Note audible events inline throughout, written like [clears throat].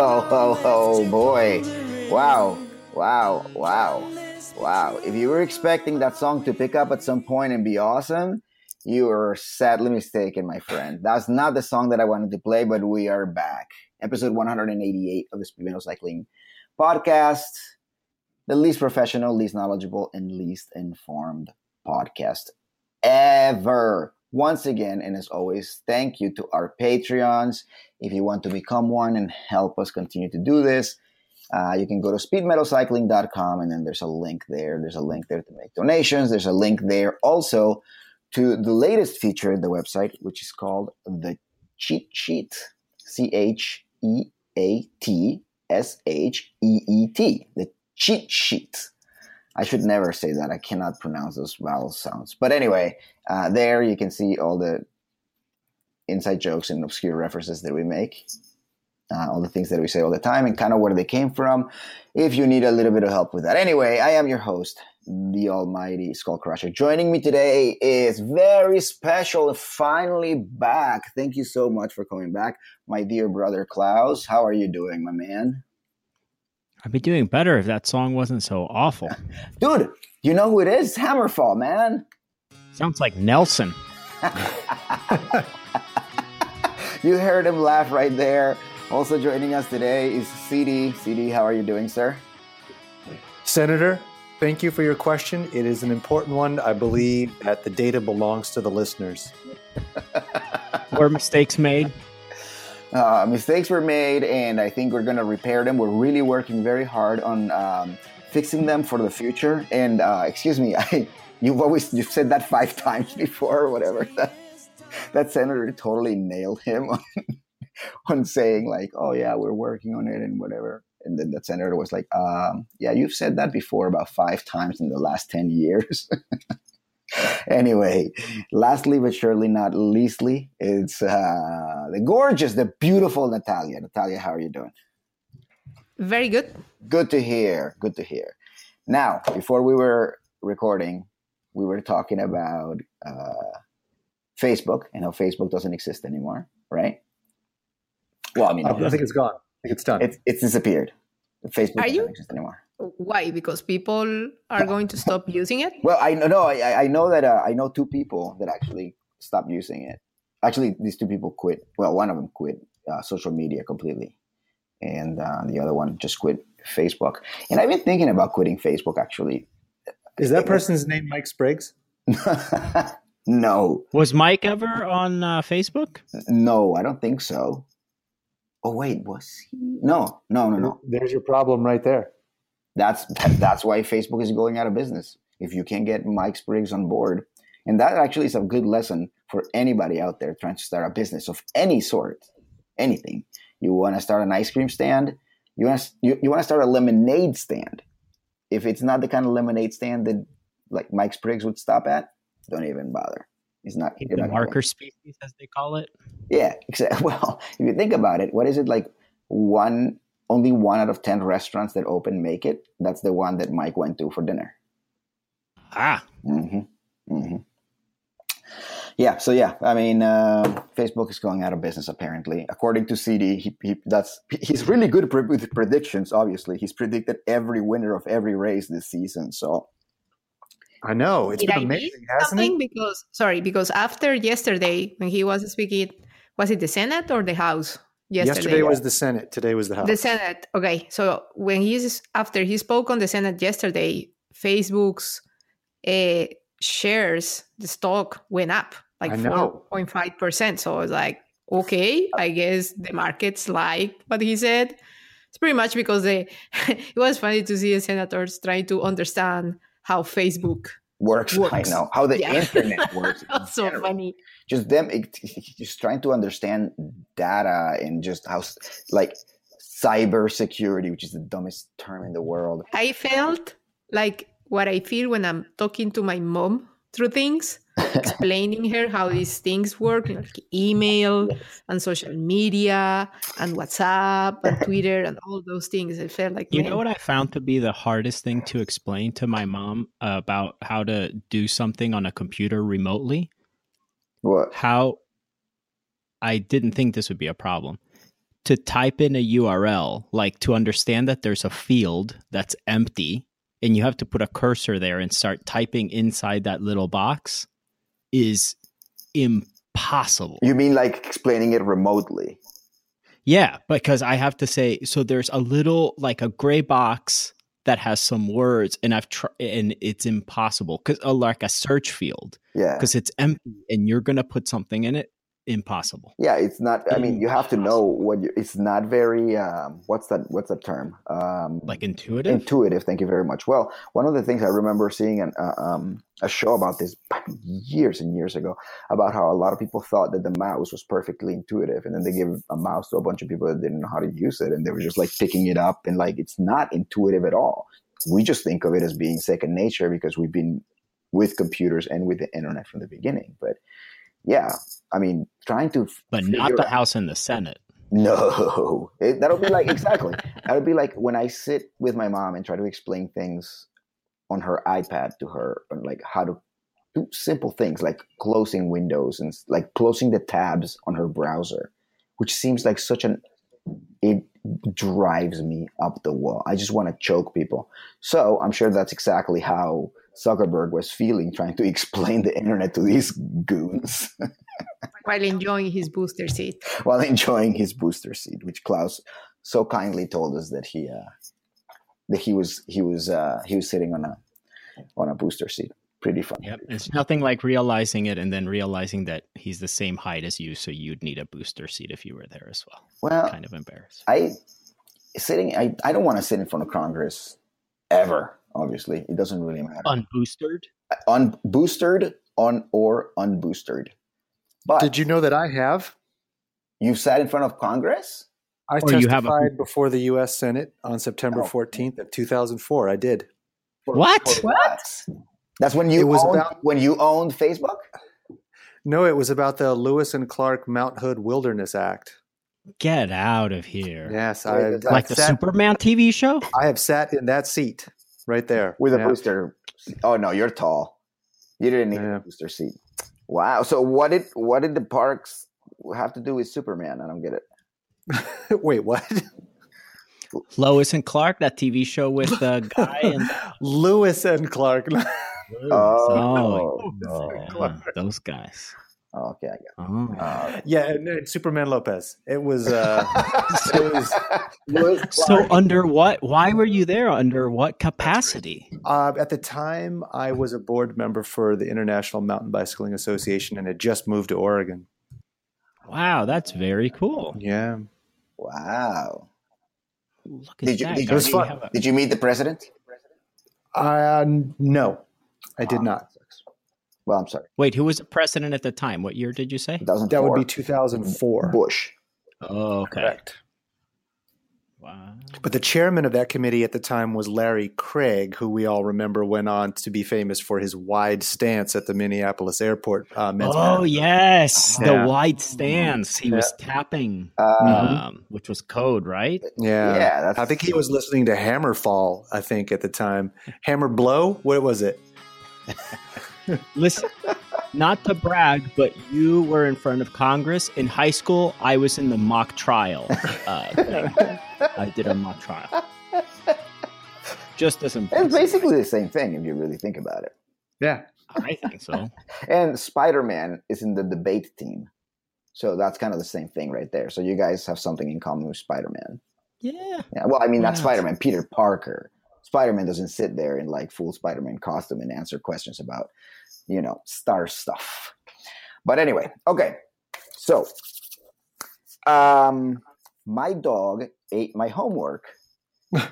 Oh, oh, oh, boy. Wow, wow, wow, wow. If you were expecting that song to pick up at some point and be awesome, you are sadly mistaken, my friend. That's not the song that I wanted to play, but we are back. Episode 188 of the Speedmetal Cycling podcast, the least professional, least knowledgeable, and least informed podcast ever. Once again, and as always, thank you to our Patreons. If you want to become one and help us continue to do this, uh, you can go to speedmetalcycling.com and then there's a link there. There's a link there to make donations. There's a link there also to the latest feature in the website, which is called the Cheat Sheet. C H E A T S H E E T. The Cheat Sheet. I should never say that. I cannot pronounce those vowel sounds. But anyway, uh, there you can see all the inside jokes and obscure references that we make, uh, all the things that we say all the time, and kind of where they came from. If you need a little bit of help with that, anyway, I am your host, the Almighty Skull Crusher. Joining me today is very special, finally back. Thank you so much for coming back, my dear brother Klaus. How are you doing, my man? I'd be doing better if that song wasn't so awful. [laughs] Dude, you know who it is? Hammerfall, man. Sounds like Nelson. [laughs] you heard him laugh right there. Also joining us today is CD. CD, how are you doing, sir? Senator, thank you for your question. It is an important one. I believe that the data belongs to the listeners. [laughs] Were mistakes made? Uh, mistakes were made, and I think we're going to repair them. We're really working very hard on um, fixing them for the future. And uh, excuse me, [laughs] I, you've always you've said that five [laughs] times before, or whatever. That, senator totally nailed him [laughs] on, on saying like, "Oh yeah, we're working on it," and whatever. And then the senator was like, um, "Yeah, you've said that before about five times in the last ten years." [laughs] anyway, lastly but surely not leastly, it's uh, the gorgeous, the beautiful Natalia. Natalia, how are you doing? Very good. Good to hear. Good to hear. Now, before we were recording, we were talking about uh, Facebook and how Facebook doesn't exist anymore, right? Well, I mean, I think it's gone. I think it's done. It's, it's disappeared. Facebook Are doesn't you? exist anymore. Why? Because people are going to stop using it? Well, I know, no, I, I know that uh, I know two people that actually stopped using it. Actually, these two people quit. Well, one of them quit uh, social media completely, and uh, the other one just quit Facebook. And I've been thinking about quitting Facebook. Actually, Is that person's name Mike Spriggs? [laughs] no, Was Mike ever on uh, Facebook? no, I don't think so. Oh wait, was he? No, no, no, no. There's your problem right there. That's that, that's why Facebook is going out of business. If you can't get Mike Spriggs on board, and that actually is a good lesson for anybody out there trying to start a business of any sort, anything. You want to start an ice cream stand, you want to you, you want to start a lemonade stand. If it's not the kind of lemonade stand that like Mike Spriggs would stop at, don't even bother. He's not. The not marker species, as they call it. Yeah, [laughs] exactly. [laughs] Well, if you think about it, what is it like? One, only one out of ten restaurants that open make it. That's the one that Mike went to for dinner. Ah, Mm-hmm. Mm-hmm. Yeah. So yeah, I mean, uh, Facebook is going out of business apparently, according to CD. He, he that's he's really good pre- with predictions. Obviously, he's predicted every winner of every race this season. So I know. It's Did been I amazing, hasn't something? it? Because sorry, because after yesterday when he was speaking, was it the Senate or the House? Yesterday, was the Senate. Today was the House. the Senate. Okay, so when he's after he spoke on the Senate yesterday, Facebook's uh, shares, the stock went up like four point five percent. So I was like, okay, I guess the markets like what he said. It's pretty much because they. [laughs] it was funny to see the senators trying to understand how Facebook. works. I Works. know how the Yeah. internet [laughs] works. in so funny. Just them, it, just trying to understand data and just how like cyber security, which is the dumbest term in the world. I felt like what I feel when I'm talking to my mom through things, explaining her how these things work, like email [laughs] and social media and WhatsApp and [laughs] Twitter and all those things. It felt like You man, know what I found to be the hardest thing to explain to my mom about how to do something on a computer remotely? What? How I didn't think this would be a problem. To type in a URL, like to understand that there's a field that's empty and you have to put a cursor there and start typing inside that little box is impossible. You mean like explaining it remotely? Yeah, because I have to say, so there's a little like a gray box that has some words, and I've tried, and it's impossible because uh, like a search field Yeah. because it's empty, and you're gonna put something in it. Impossible. Yeah, it's not. I mean, you have to know what. You, it's not very. Um, what's that? What's that term? Um, Like intuitive. intuitive. Thank you very much. Well, one of the things I remember seeing an, uh, um, a show about this [laughs] years and years ago about how a lot of people thought that the mouse was perfectly intuitive, and then they gave a mouse to a bunch of people that didn't know how to use it, and they were just like picking it up, and like it's not intuitive at all. We just think of it as being second nature because we've been with computers and with the internet from the beginning. But yeah, I mean, trying to but not the out- House and the Senate. no, it, that'll be like exactly. That'll be like when I sit with my mom and try to explain things on her iPad to her, on like how to do simple things like closing windows and like closing the tabs on her browser, which seems like such an it drives me up the wall. I just want to choke people. So I'm sure that's exactly how Zuckerberg was feeling trying to explain the internet to these goons. [laughs] while enjoying his booster seat. while enjoying his booster seat, which Klaus so kindly told us that he uh, that he was he was uh, he was sitting on a on a booster seat. Pretty fun. Yep. It's nothing like realizing it and then realizing that he's the same height as you, so you'd need a booster seat if you were there as well. Well, Kind of embarrassed. I sitting. I, I don't want to sit in front of Congress ever. Obviously, it doesn't really matter. Unboostered? Unboostered on or unboostered. But Did you know that I have? you've sat in front of Congress? I Or you have a- testified before the U.S. Senate on September Oh. 14th of 2004. I did. For- What? for what? That's when you It was owned, about- when you owned Facebook. No, it was about the Lewis and Clark Mount Hood Wilderness Act. Get out of here. Yes, I, Like I've the sat, Superman TV show? I have sat in that seat right there with a Yeah. booster. Oh no, you're tall. You didn't need Yeah. a booster seat. Wow. So what did what did the parks have to do with Superman? I don't get it. [laughs] Wait, what? [laughs] Lois and Clark, that TV show with the guy and [laughs] Lewis and Clark. Oh, oh, no. yeah, those guys. Oh, okay, I Oh. got it. yeah, and, and Superman Lopez. It was. Uh, [laughs] it was Louis So under what? Why were you there? Under what capacity? uh, at the time I was a board member for the International Mountain Bicycling Association and had just moved to Oregon. Wow, that's very cool. Yeah, wow. Look at Did you that. did guy. you, was fun. a- did you meet the president? uh, no, I did Ah, not. Well, I'm sorry. Wait, who was the president at the time? What year did you say? That would be 2004. Bush. Oh, okay. Correct. Wow. But the chairman of that committee at the time was Larry Craig, who we all remember went on to be famous for his wide stance at the Minneapolis airport. Uh, men's Oh marathon. yes, Yeah. the wide stance. He was tapping, Uh, um, which was code, right? yeah. Yeah, that's- I think he was listening to Hammerfall. I think at the time, Hammer Blow. What was it? [laughs] Listen, not to brag, but you were in front of Congress in high school. I was in the mock trial. Uh. I did a mock trial. Just as important. It's basically the same thing if you really think about it. Yeah. I think so. [laughs] And Spider Man is in the debate team. So that's kind of the same thing right there. So you guys have something in common with Spider Man. Yeah. Yeah, well, I mean, not Wow. Spider Man. Peter Parker. Spider Man doesn't sit there in like full Spider Man costume and answer questions about, you know, star stuff. But anyway, okay. So, um, my dog ate my homework [laughs]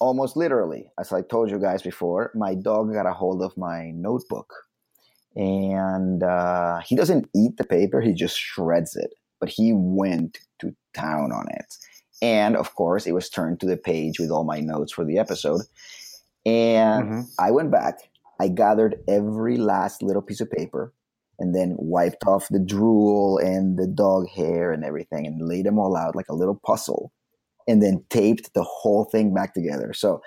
almost literally. As I told you guys before, my dog got a hold of my notebook and uh, he doesn't eat the paper, he just shreds it. But he went to town on it. And of course, it was turned to the page with all my notes for the episode. And Mhm. I went back I gathered every last little piece of paper and then wiped off the drool and the dog hair and everything and laid them all out like a little puzzle and then taped the whole thing back together. So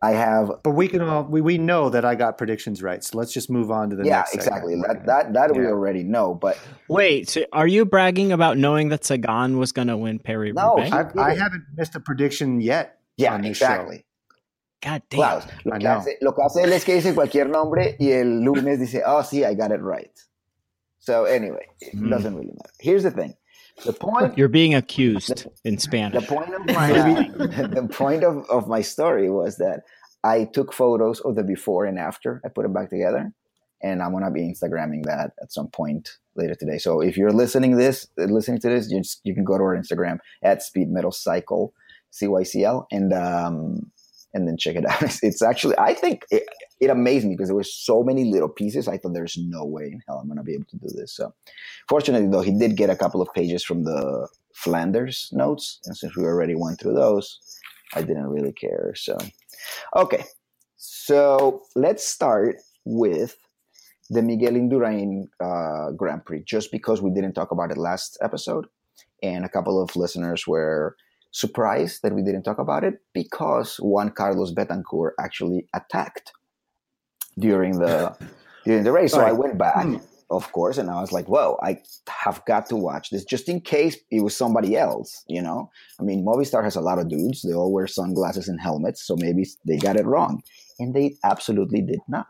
I have But we can all we, we know that I got predictions right. So let's just move on to the next one. yeah, exactly. segment. That that that we already know, but Wait, so are you bragging about knowing that Sagan was going to win Perry No, I- I, I haven't missed a prediction yet. yeah, on this show. Exactly. God damn. Klaus, lo, I que know. hace, lo que hace él es que dice cualquier nombre y el lunes dice, oh, sí, I got it right. So anyway, it Mm. doesn't really matter. Here's the thing. The point You're being accused in the Spanish. point of my [laughs] [laughs] the point of, of my story was that I took photos of the before and after. I put it back together, and I'm gonna be Instagramming that at some point later today. So if you're listening this, listening to this, you just, you can go to our Instagram at Speed Metal Cycle, CYCL, and um, and then check it out. [laughs] It's, it's actually I think it, it amazed me because there were so many little pieces. I thought there's no way in hell I'm gonna be able to do this. So fortunately, though, he did get a couple of pages from the Flanders notes, and since we already went through those, I didn't really care. So, okay, so let's start with the Miguel Indurain uh, Grand Prix, just because we didn't talk about it last episode, and a couple of listeners were surprised that we didn't talk about it because Juan Carlos Betancourt actually attacked during the [laughs] during the race. So I went back, Hmm. of course, and I was like, "Whoa, I have got to watch this just in case it was somebody else." You know, I mean, Movistar has a lot of dudes; they all wear sunglasses and helmets, so maybe they got it wrong, and they absolutely did not.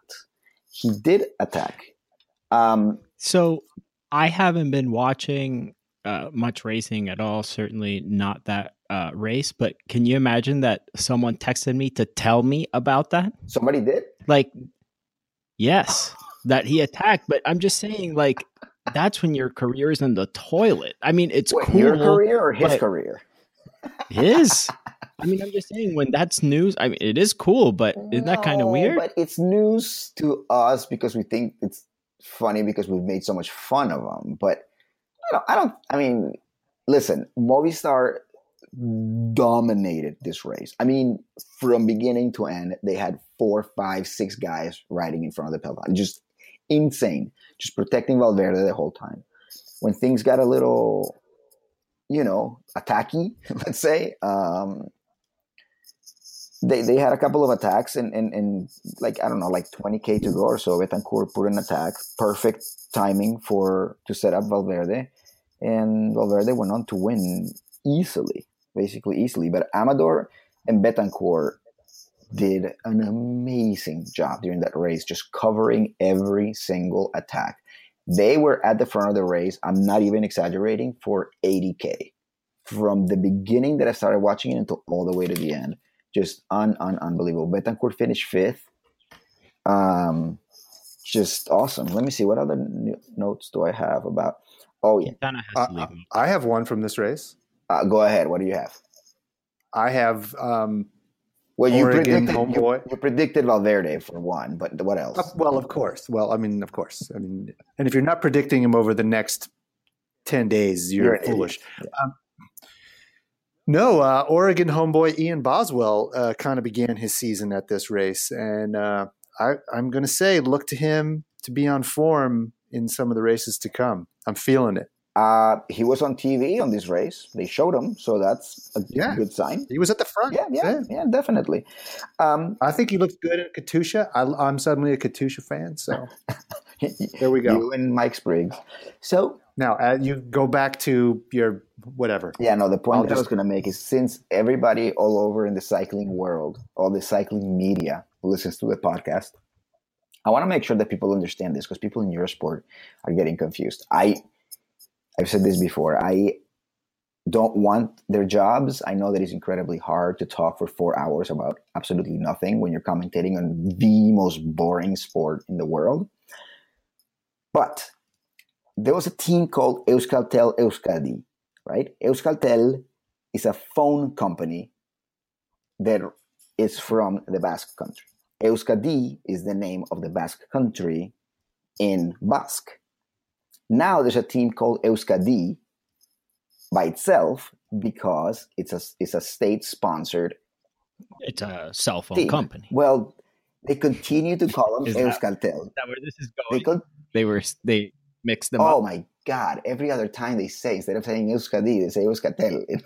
He did attack. Um, So I haven't been watching uh, much racing at all. Certainly not that uh, race. But can you imagine that someone texted me to tell me about that? somebody did. Like, yes, that he attacked. But I'm just saying, like, that's when your career is in the toilet. I mean, it's Wait, cool. your career or his career? His. [laughs] I mean, I'm just saying when that's news. I mean, it is cool, but isn't that kind of weird? But it's news to us because we think it's funny because we've made so much fun of them. But I don't. I, don't, I mean, listen, Movistar dominated this race. I mean, from beginning to end, they had four, five, six guys riding in front of the peloton. Just insane. Just protecting Valverde the whole time. When things got a little, you know, attacky, [laughs] let's say, um, they, they had a couple of attacks and, and, and like I don't know like 20k to go or so. Betancourt put an attack, perfect timing for to set up Valverde, and Valverde went on to win easily, basically easily. But Amador and Betancourt did an amazing job during that race, just covering every single attack. They were at the front of the race. I'm not even exaggerating for 80k from the beginning that I started watching it until all the way to the end just un, un unbelievable. Betancourt finished fifth. Um, just awesome. Let me see what other n- notes do I have about. Oh yeah, Quintana Uh. I have one from this race. Uh, go ahead. What do you have? I have um, Well, you Oregon predicted you, homeboy. you predicted Valverde for one, but what else? Uh, well, of course. Well, I mean, of course. I mean, and if you're not predicting him over the next ten days, you're, You're foolish. Um, no, uh, Oregon homeboy Ian Boswell uh, kind of began his season at this race, and uh, I, I'm going to say, look to him to be on form in some of the races to come. I'm feeling it. Uh, he was on TV on this race. They showed him, so that's a Yeah. good sign. He was at the front. Yeah, yeah, yeah, definitely. Um, I think he looks good in Katusha. I, I'm suddenly a Katusha fan, so [laughs] there we go. you and Mike Spriggs. So Now uh, you go back to your whatever. Yeah, no, the point I'll that I was just- going to make is since everybody all over in the cycling world, all the cycling media listens to the podcast, I want to make sure that people understand this because people in Eurosport are getting confused. I, I've said this before. I don't want their jobs. I know that it's incredibly hard to talk for four hours about absolutely nothing when you're commentating on the most boring sport in the world. But there was a team called Euskaltel Euskadi right? Euskaltel is a phone company that is from the Basque country. Euskadi is the name of the Basque country in Basque. Now there's a team called Euskadi by itself because it's a it's a state sponsored It's a cell phone team. company. Well, They continue to call them that- Euskaltel. Is that where this is They going? con- They were they mixed them oh up. my god! Every other time they say instead of saying Euskadi, they say Euskatel. [laughs]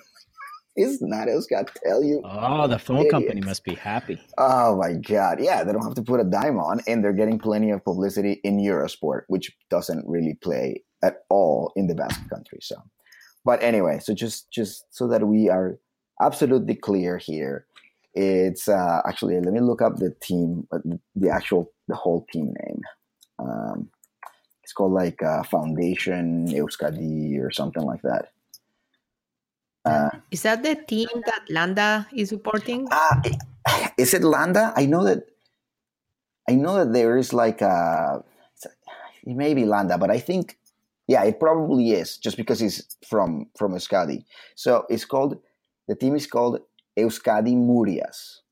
It's not Euskatel. You. Oh, the phone company must be happy. Oh my god! Yeah, they don't have to put a dime on, and they're getting plenty of publicity in Eurosport, which doesn't really play at all in the Basque country. So, but anyway, so just just so that we are absolutely clear here, it's uh, actually let me look up the team, uh, the actual the whole team name. Um, it's called like uh, Foundation Euskadi or something like that. Uh, Is that the team that Landa is supporting? Ah, [sighs] is it Landa? I know that. I know that there is like a. It may be Landa, but I think, yeah, it probably is, just because he's from from Euskadi. So it's called. The team is called Euskadi Murias,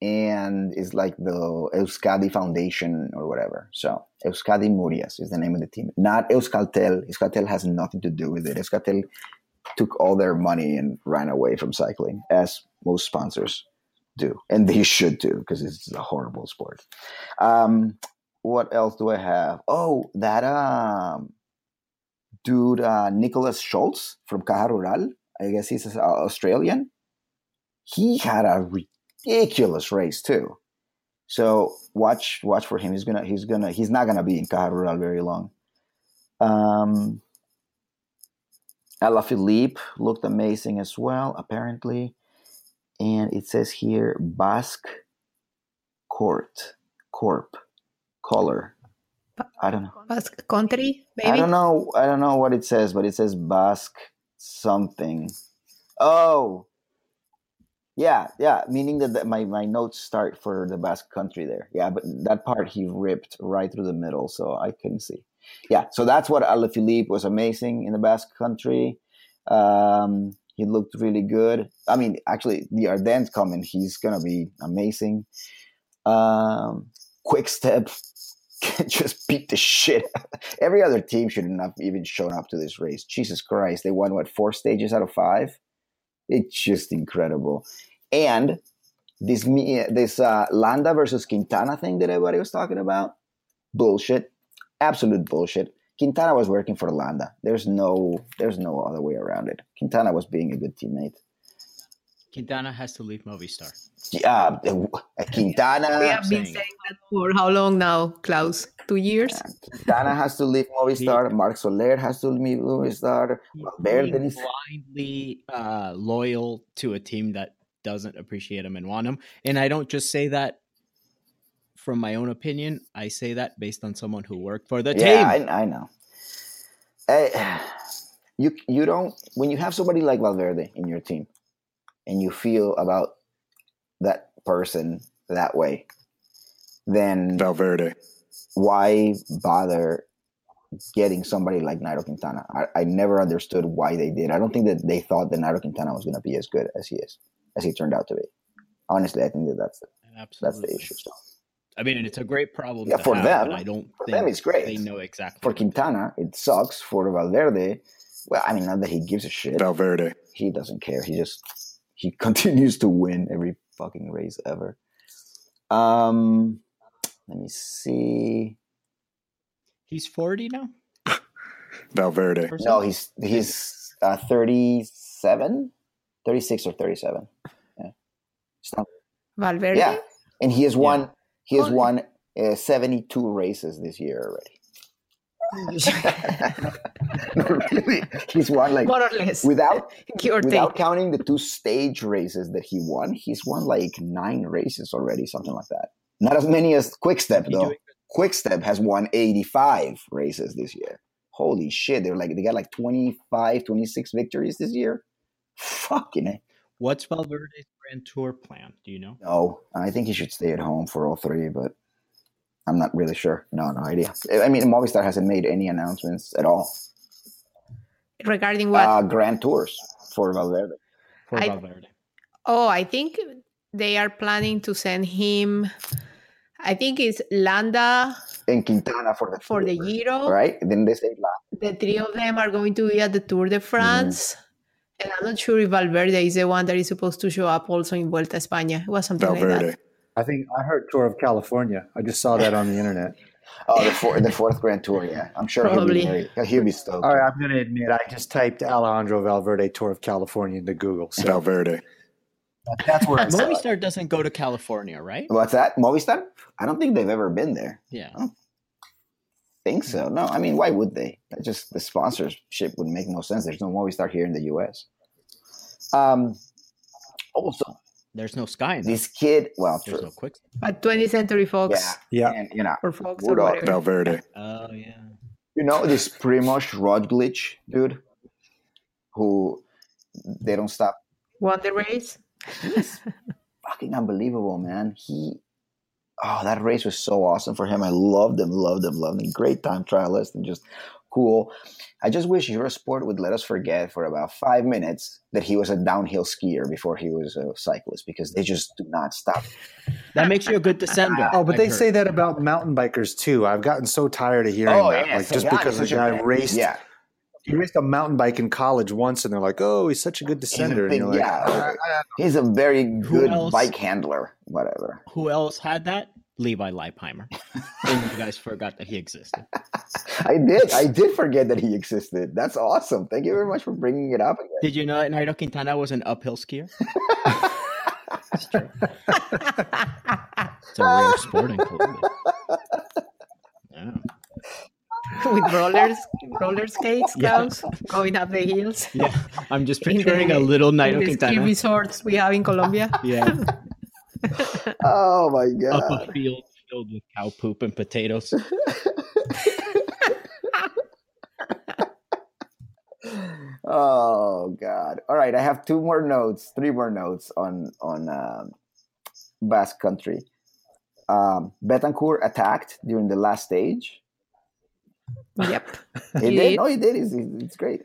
and it's like the Euskadi Foundation or whatever. So Euskadi Murias is the name of the team, not Euskaltel. Euskaltel has nothing to do with it. Euskaltel took all their money and ran away from cycling, as most sponsors do, and they should do because it's a horrible sport. Um, what else do I have? Oh, that um, dude uh, Nicholas Schultz from Caja Rural. I guess he's uh, Australian. He had a ridiculous race too. So watch watch for him. He's gonna he's gonna he's not gonna be in Caja Rural very long. Um, Alaphilippe looked amazing as well, apparently. And it says here Basque Court, Corp, color. I don't know. Basque country, maybe? I don't know. I don't know what it says, but it says Basque something. Oh, yeah, yeah. Meaning that the, my my notes start for the Basque country there. Yeah, but that part he ripped right through the middle, so I couldn't see. Yeah, so that's what Alaphilippe was amazing in the Basque country. Um, he looked really good. I mean, actually, the Ardennes coming, he's gonna be amazing. Um, quick step [laughs] just beat the shit. Every other team shouldn't have even shown up to this race. Jesus Christ, they won what four stages out of five. It's just incredible. And this this uh, Landa versus Quintana thing that everybody was talking about, bullshit, absolute bullshit. Quintana was working for Landa. There's no there's no other way around it. Quintana was being a good teammate. Quintana has to leave Movistar. Yeah, uh, Quintana. we have been saying. saying that for how long now, Klaus? Two years? Quintana has to leave Movistar. Marc Soler has to leave Movistar. Valverde Being is- blindly uh, loyal to a team that doesn't appreciate him and want him. And I don't just say that from my own opinion. I say that based on someone who worked for the yeah, team. I, I know. Eh, [sighs] you you don't when you have somebody like Valverde in your team, and you feel about that person that way, then Valverde. why bother getting somebody like Nairo Quintana? I, I never understood why they did. I don't think that they thought that Nairo Quintana was going to be as good as he is, as he turned out to be. Honestly, I think that that's that's Absolutely. the issue. So I mean, it's a great problem. Yeah, to for have, them- but I don't for think them it's great. they know exactly. for Quintana, it sucks. For Valverde, well, I mean, not that he gives a shit. Valverde. he doesn't care. He just he [laughs] continues to win every fucking race ever. Um, let me see. He's 40 now? [laughs] Valverde. No, he's he's uh, 37, 36 or 37. Yeah. It's not- Valverde? yeah. And he has won he has won uh, 72 races this year already. no, [laughs] really. [laughs] He's won like More or less. without [laughs] without take. counting the two stage races that he won, he's won like nine races already, something like that. Not as many as Quickstep though. Quickstep has won 85 races this year. Holy shit, they're like they got like 25, 26 victories this year. Fucking it. What's Valverde's Grand Tour plan? Do you know? No, I think he should stay at home for all three, but I'm not really sure. No, no idea. I mean, Movistar hasn't made any announcements at all. Regarding what? Uh, Grand Tours for Valverde. For I- Valverde. oh, I think they are planning to send him. I think it's Landa And Quintana for the for the Giro. right? Didn't they say last? The three of them are going to be at the Tour Mm-hmm. de France. And I'm not sure if Valverde is the one that is supposed to show up also in Vuelta España. It was something like Valverde. that. I think I heard Tour of California. I just saw that on the internet. [laughs] Oh, the, four, the fourth Grand Tour. Yeah, I'm sure Probably. he'll be very, he'll be stoked. All right, I'm going to admit I just typed Alejandro Valverde Tour of California into Google. So Valverde. That's where I saw it. Movistar doesn't go to California, right? What's that? Movistar? I don't think they've ever been there. Yeah. Oh. Think so? No. I mean, why would they? Just the sponsorship would make no sense. There's no Movistar start here in the U.S. Um. Also, There's no Sky in this kid. Well, There's true. no quick. But 20th Century Fox Yeah, yeah, and you know, or Fox or What up, whatever. Valverde. Oh yeah. you know this Primoz Roglic dude, who they don't stop. Won the race. He's fucking unbelievable, man. He, oh, that race was so awesome for him. I loved him, loved him, loved him. Great time trialist and just cool. I just wish Eurosport would let us forget for about five minutes that he was a downhill skier before he was a cyclist because they just do not stop. That makes you a good descender. Oh, but I've they heard. say that about mountain bikers too. I've gotten so tired of hearing Oh, that. yeah, like so just God, because he's the a guy raced, Yeah, he raced a mountain bike in college once, and they're like, "Oh, he's such a good he's a descender." and big, you're like, yeah. "Ah, ah, He's a very good else? bike handler. Whatever. Who else had that? Levi Leipheimer. [laughs] and you guys forgot that he existed. I did. I did forget that he existed. That's awesome. Thank you very much for bringing it up again. Did you know that Nairo Quintana was an uphill skier? [laughs] It's true. It's a rare sport in Colombia. [laughs] Yeah. [laughs] with rollers, roller skates, Yeah. Going up the hills. yeah. I'm just [laughs] In picturing the- a little in Nairo the ski resorts we have in Colombia. [laughs] Yeah. Oh my god! Up god. a field filled with cow poop and potatoes. Oh god. All right, I have two more notes, three more notes on on um, Basque Country. Um, Betancourt attacked during the last stage. Yep, [laughs] He, He did. did. No, he did. It's, it's great.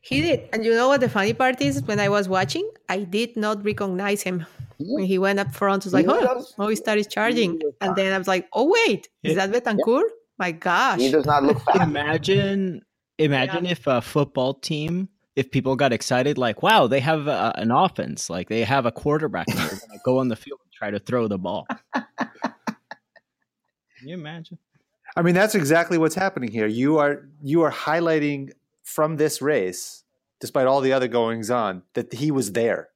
he did. And you know what the funny part is? When I was watching, I did not recognize him. When he went up front, I was like, He oh, does- Movistar is charging. And then I was like, oh, wait, is that Betancourt? My gosh. He does not look [laughs] fast. imagine imagine if a football team if people got excited like wow they have uh an offense like they have a quarterback and they're gonna go on the field and try to throw the ball [laughs] can you imagine I mean, that's exactly what's happening here. You are you are highlighting from this race, despite all the other goings on, that he was there.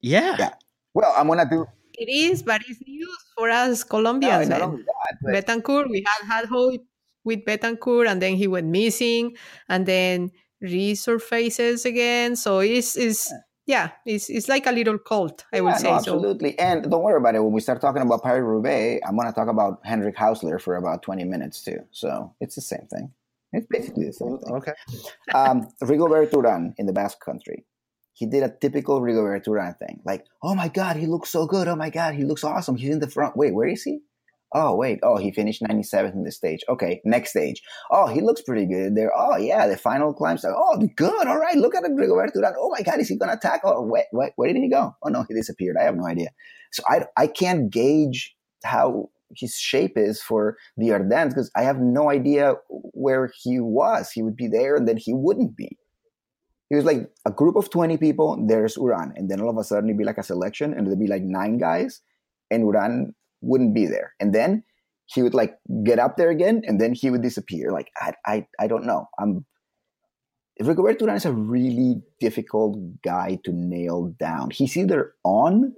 yeah, Yeah. Well, I'm gonna do. It is, but it's news for us No, Colombians. not man. only that, but Betancourt, we had had hope with Betancourt, and then he went missing, and then resurfaces again. So it's is yeah, it's it's like a little cult, I would Yeah, say. no, so absolutely. And don't worry about it. When we start talking about Pirate Roubaix, I'm going to talk about Heinrich Haussler for about 20 minutes too. So it's the same thing. It's basically the same thing. Okay. [laughs] um, Rigobert Uran in the Basque Country. He did a typical Rigobert Uran thing, like, "Oh my God, he looks so good! Oh my God, he looks awesome! He's in the front. Wait, where is he? Oh wait, oh he finished 97th in the stage. Okay, next stage. Oh, he looks pretty good there. Oh yeah, the final climb. Oh, good. All right, look at Rigobert Uran. Oh my God, is he gonna attack? Oh, wait, wait, where did he go? Oh no, he disappeared. I have no idea. So I I can't gauge how his shape is for the Ardennes because I have no idea where he was. He would be there and then he wouldn't be. He was like a group of 20 people, there's Uran. And then all of a sudden it'd be like a selection and there'd be like nine guys and Uran wouldn't be there. And then he would like get up there again and then he would disappear. Like, I, I, I don't know. I'm, Rigobert Uran is a really difficult guy to nail down. He's either on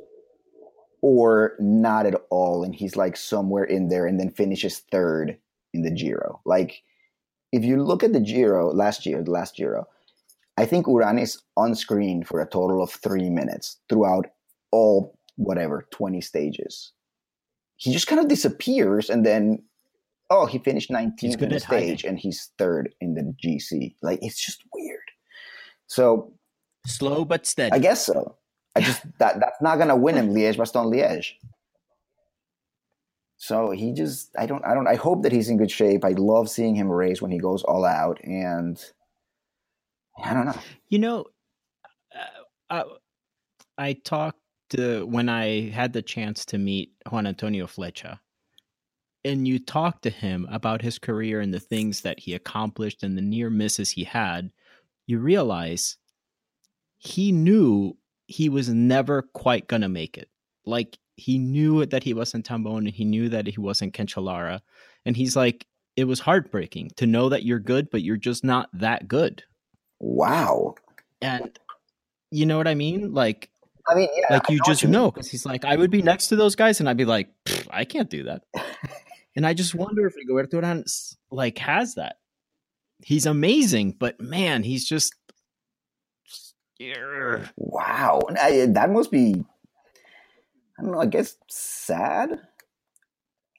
or not at all. And he's like somewhere in there and then finishes third in the Giro. Like, if you look at the Giro last year, the last Giro, I think Uran is on screen for a total of three minutes throughout all, whatever, 20 stages. He just kind of disappears and then, oh, he finished 19th in the at hiding. stage and he's third in the GC. Like, it's just weird. So slow but steady I guess so. I just [laughs] that that's not gonna win him Liège Bastogne Liège. So he just I don't I don't I hope that he's in good shape. I love seeing him race when he goes all out and I don't know. You know, uh, I, I talked to when I had the chance to meet Juan Antonio Flecha, and you talked to him about his career and the things that he accomplished and the near misses he had. You realize he knew he was never quite gonna make it. Like he knew that he wasn't Tom Boonen, and he knew that he wasn't Cancellara, and he's like, it was heartbreaking to know that you're good, but you're just not that good. Wow. And you know what I mean? Like, I mean, yeah, like you know just mean. know because he's like, I would be next to those guys, and I'd be like, I can't do that. and I just wonder if Rigoberto Urán like has that. He's amazing, but man, he's just. Wow, I- uh, that must be. I don't know. I guess sad.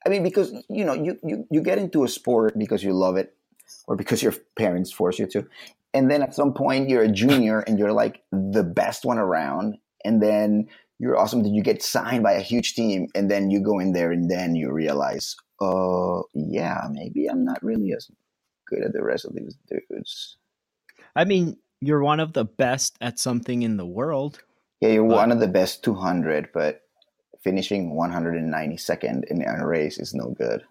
I mean, because you know, you you you get into a sport because you love it, or because your parents force you to, and then at some point you're a junior and you're like the best one around, and then you're awesome. Then you get signed by a huge team, and then you go in there, and then you realize, oh yeah, maybe I'm not really as good as the rest of these dudes. I mean, you're one of the best at something in the world. Yeah, you're But- one of the best 200, but finishing 192nd in a race is no good.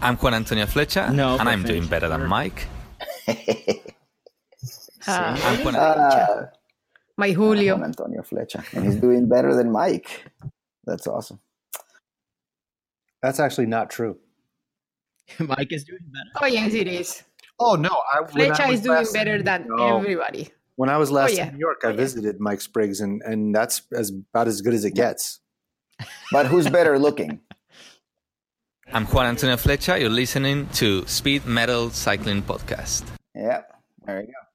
I'm Juan Antonio Flecha, No, and but I'm doing better than. Mike. [laughs] I'm Juan uh, my Julio. Juan Antonio Flecha, and he's doing better than Mike. That's awesome. That's actually not true. [laughs] Mike is doing better. Oh yes, it is. Oh no, I, when I is doing better than no. everybody. When I was oh, last yeah. in New York, I Oh, yeah. visited Mike Spriggs, and and that's as about as good as it gets. [laughs] But who's better looking? I'm Juan Antonio Flecha. You're listening to Speed Metal Cycling Podcast. Yeah, there you go.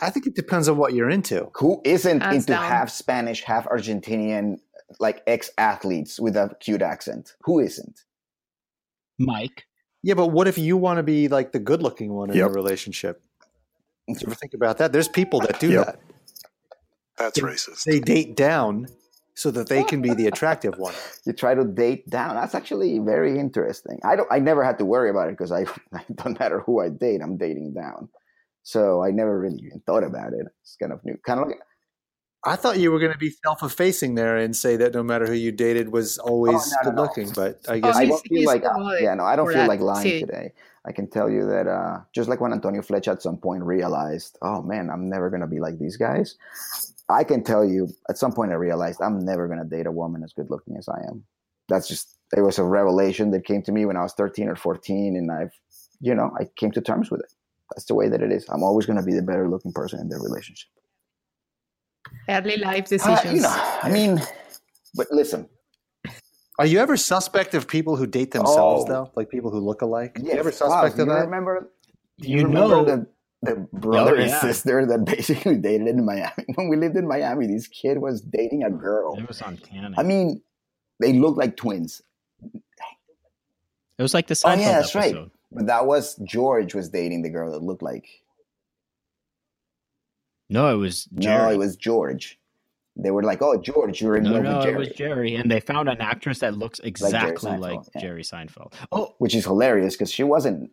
I think it depends on what you're into. Who isn't Hands into down. half Spanish, half Argentinian, like ex athletes with a cute accent? Who isn't? Mike. Yeah, but what if you want to be like the good-looking one in Yep. a relationship? Did you ever think about that? There's people that do Yep. that. That's Yeah. racist. They date down so that they can be the [laughs] attractive one. You try to date down. That's actually very interesting. I don't. I never had to worry about it because I, [laughs] it doesn't matter who I date. I'm dating down. So I never really even thought about it. It's kind of new. Kind of like I thought you were going to be self-effacing there and say that no matter who you dated was always Oh, no, no, no. good-looking, but I guess I don't feel like como de yeah no I don't feel por like lying sí. today. I can tell you that uh, just like when Antonio Flecha at some point realized, oh man, I'm never gonna be like these guys. I can tell you at some point I realized I'm never gonna date a woman as good looking as I am. That's just it was a revelation that came to me when I was 13 or 14, and I've you know I came to terms with it. That's the way that it is. I'm always gonna be the better looking person in the relationship. Early life Uh, decisions. you know, I mean, but listen, Are you ever suspect of people who date themselves Oh. though? Like people who look alike? you ever Klaus, suspect do of you that? remember? You, remember know, the, the brother and yeah. sister that basically dated in Miami. [laughs] When we lived in Miami, this kid was dating a girl. it was on Canon. I mean, they looked like twins. it was like the Oh, Seinfeld yeah, that's right. But that was George was dating the girl that looked like. No, it was No, it was George. They were like, "Oh, George, you're in no, love no, with it was Jerry, and they found an actress that looks exactly Seinfeld, like yeah. Jerry Seinfeld. Oh, which is hilarious because she wasn't.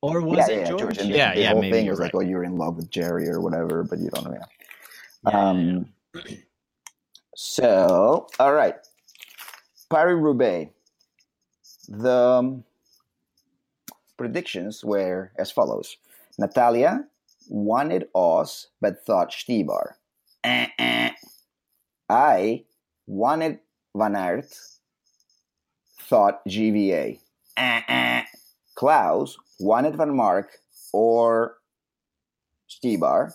or was yeah, it yeah, George? And the, yeah, the yeah, whole maybe thing was right. like, "Oh, you're in love with Jerry" or whatever, but you don't know. Yeah, yeah, Um, so, all right. Paris Roubaix. The um, predictions were as follows Natalia wanted Oz but thought Stybar. Eh, eh. I wanted Van Aert, thought GVA. Klaus wanted Vanmarcke or Stybar,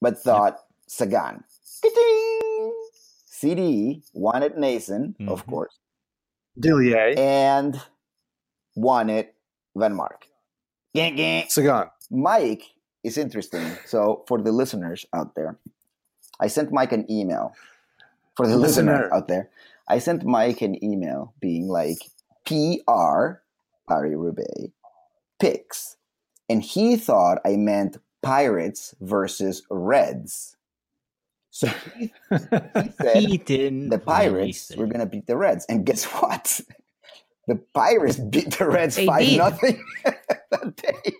but thought Sagan. Ka-ting! CD wanted Naesen, of Mhm. course, Dillier. and wanted Vanmarcke. Gang, gang. Sagan. Mike is interesting. So for the listeners out there, I sent Mike an email. For the listener, Listener. out there, I sent Mike an email being like PR Paris Roubaix picks, and he thought I meant Pirates versus Reds. So he, he [laughs] said he didn't. the Pirates release were going to beat the Reds, and guess [laughs] what? The Pirates beat the Reds They five did. nothing [laughs] that day.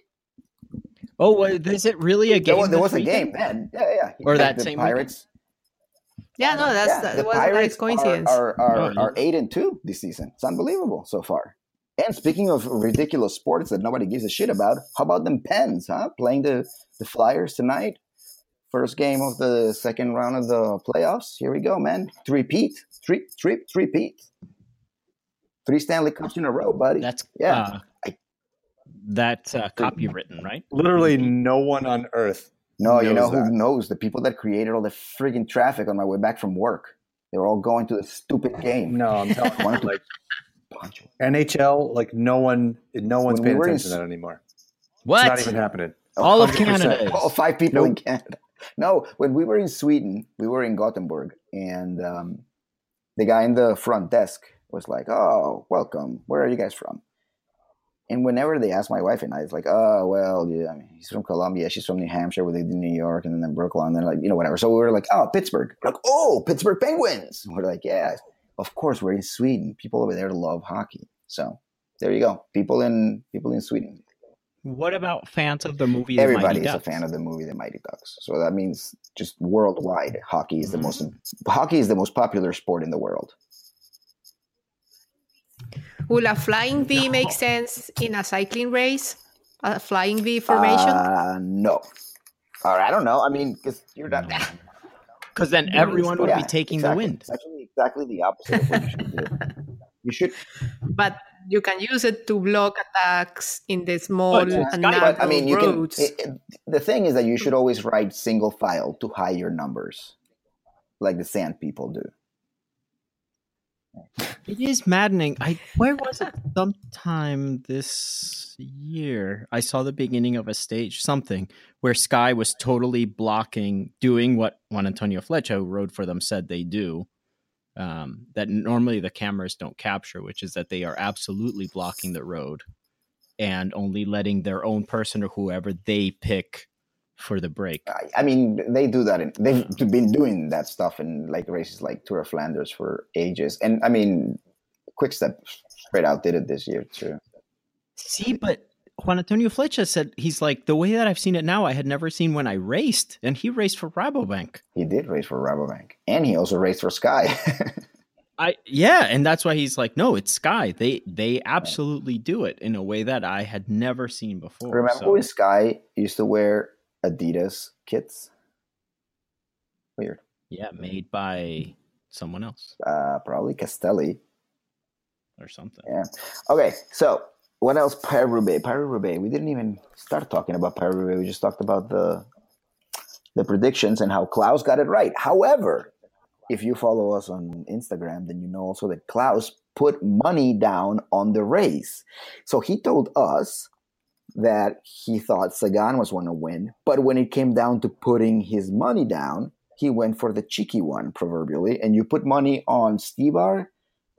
Oh, what, is it really a game? was, there this was a game then. Yeah, yeah. Or Yeah, that the same Pirates. yeah, no, that's yeah, that the was a nice Pirates coincidence. Are, are, are, Oh, are eight and two this season. It's unbelievable so far. And speaking of ridiculous sports that nobody gives a shit about, how about them Pens, huh? Playing the, the Flyers tonight. First game of the second round of the playoffs. Here we go, man. Three peat. Three, three, three peat. Three Stanley Cups in a row, buddy. That's Yeah. Uh, that's uh, copywritten, right? Literally, no one on earth. no, you know knows who knows? The people that created all the friggin' traffic on my way back from work. They were all going to the stupid game. No, I'm telling you, Wanted to like. NHL, like no one, no one's When we paying were in attention to that anymore. What? It's not even happening. All of 100%. Canada. All five people in Canada. No, when we were in Sweden, we were in Gothenburg, and um, the guy in the front desk was like, "Oh, welcome. Where are you guys from?" And whenever they asked my wife and I, it's like, "Oh, well, yeah, I mean, he's from Columbia. She's from New Hampshire. We lived in New York, and then Brooklyn, and then like, you know, whatever." So we were like, "Oh, Pittsburgh." Like, "Oh, Pittsburgh Penguins." We're like, "Yeah, of course, we're in Sweden. People over there love hockey." So there you go. People in people in Sweden. What about fans of the movie? The Everybody Mighty is a fan of the movie The Mighty Ducks. So that means just worldwide, hockey is the mm-hmm. most hockey is the most popular sport in the world. Will a flying V make sense in a cycling race? A flying V formation? Uh, no. Or I don't know. I mean, because you're not. Because [laughs] then everyone would Yeah, be taking exactly. the wind. It's actually exactly the opposite of what you should do. [laughs] You should, but you can use it to block attacks in the small But, and narrow but I mean, you can. roads. it- it- the thing is that you should always write single file to hide your numbers, like the sand people do. It is maddening. I where was it? Sometime this year, I saw the beginning of a stage, something where Sky was totally blocking, doing what Juan Antonio Flecha, who rode for them, said they do. Um, that normally the cameras don't capture, which is that they are absolutely blocking the road and only letting their own person or whoever they pick for the break. I, I mean, they do that. In, they've been doing that stuff in like races like Tour of Flanders for ages. And I mean, Quick Step straight out did it this year too. See, but Juan Antonio Flecha said he's like the way that I've seen it now. I had never seen when I raced, and he raced for Rabobank. He did race for Rabobank, and he also raced for Sky. [laughs] I yeah, and that's why he's like, no, it's Sky. They they absolutely do it in a way that I had never seen before. Remember so- when Sky used to wear Adidas kits? Weird. yeah, made by someone else Uh, probably Castelli. or something. Yeah. Okay, so what else? Paris Roubaix. Paris Roubaix. We didn't even start talking about Paris Roubaix. We just talked about the the predictions and how Klaus got it right. However, if you follow us on Instagram, then you know also that Klaus put money down on the race. So he told us that he thought Sagan was going to win, but when it came down to putting his money down, he went for the cheeky one, proverbially. And you put money on Stybar.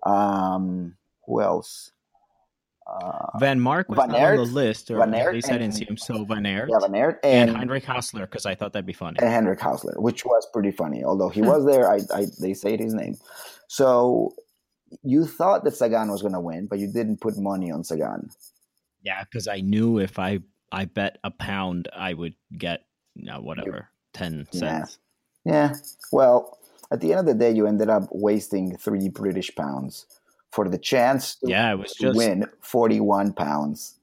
Um, who else? Uh, Vanmarcke was Van not on the list, or Van at Aert least I didn't see him. So Van Aert yeah, Van Aert and, and, Heinrich Haussler, because I thought that'd be funny. and Henrik Haussler, which was pretty funny. Although he was there, I, I they say his name. So you thought that Sagan was going to win, but you didn't put money on Sagan. Yeah, because I knew if I I bet a pound, I would get you know, whatever ten Yeah. cents. Yeah. Well, at the end of the day, you ended up wasting three British pounds for the chance to, Yeah, it was just win forty-one pounds.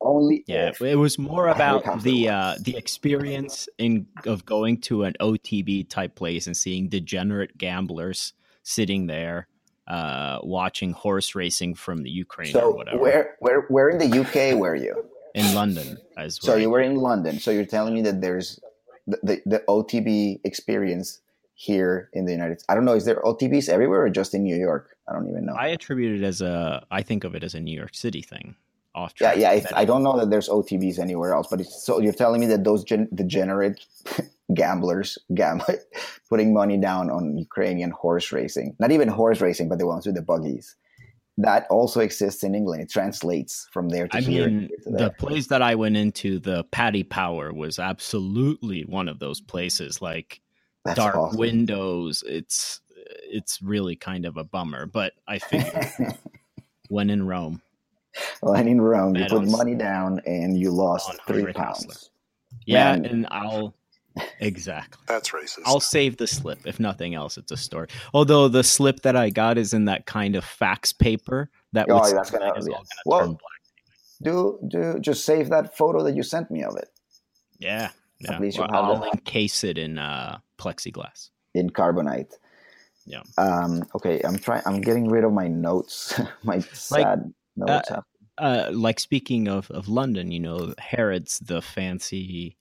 Only Yeah, it was more about the uh, the experience in of going to an OTB type place and seeing degenerate gamblers sitting there uh, watching horse racing from the Ukraine or So whatever where where where in the UK were you? in London as So you were in London. So you're telling me that there's the, the, the OTB experience here in the United States. I don't know. Is there OTBs everywhere or just in New York? I don't even know. I attribute it as a I think of it as a New York City thing. Off yeah, track. yeah. I, I don't know that there's OTBs anywhere else. But it's, so you're telling me that those gen, degenerate [laughs] gamblers gambling, [laughs] putting money down on Ukrainian horse racing, not even horse racing, but the ones with the buggies. That also exists in England. It translates from there to I here. mean, to the place that I went into, the Paddy Power, was absolutely one of those places. Like That's dark awesome. windows. It's it's really kind of a bummer. But I figured [laughs] when in Rome, Well, and in Rome, you put money down and you lost three pounds. yeah, Man. and I'll exactly. That's racist. I'll save the slip. If nothing else, it's a story. Although the slip that I got is in that kind of fax paper that Oh, would that's gonna- like is all yeah. gonna Well- Do do just save that photo that you sent me of it. Yeah, Yeah. At least you Well, have I'll that encase it in uh, plexiglass. in carbonite. Yeah. Um, okay, I'm trying. I'm getting rid of my notes. [laughs] my sad notes. up. uh, like speaking of, of London, you know, Harrods, the fancy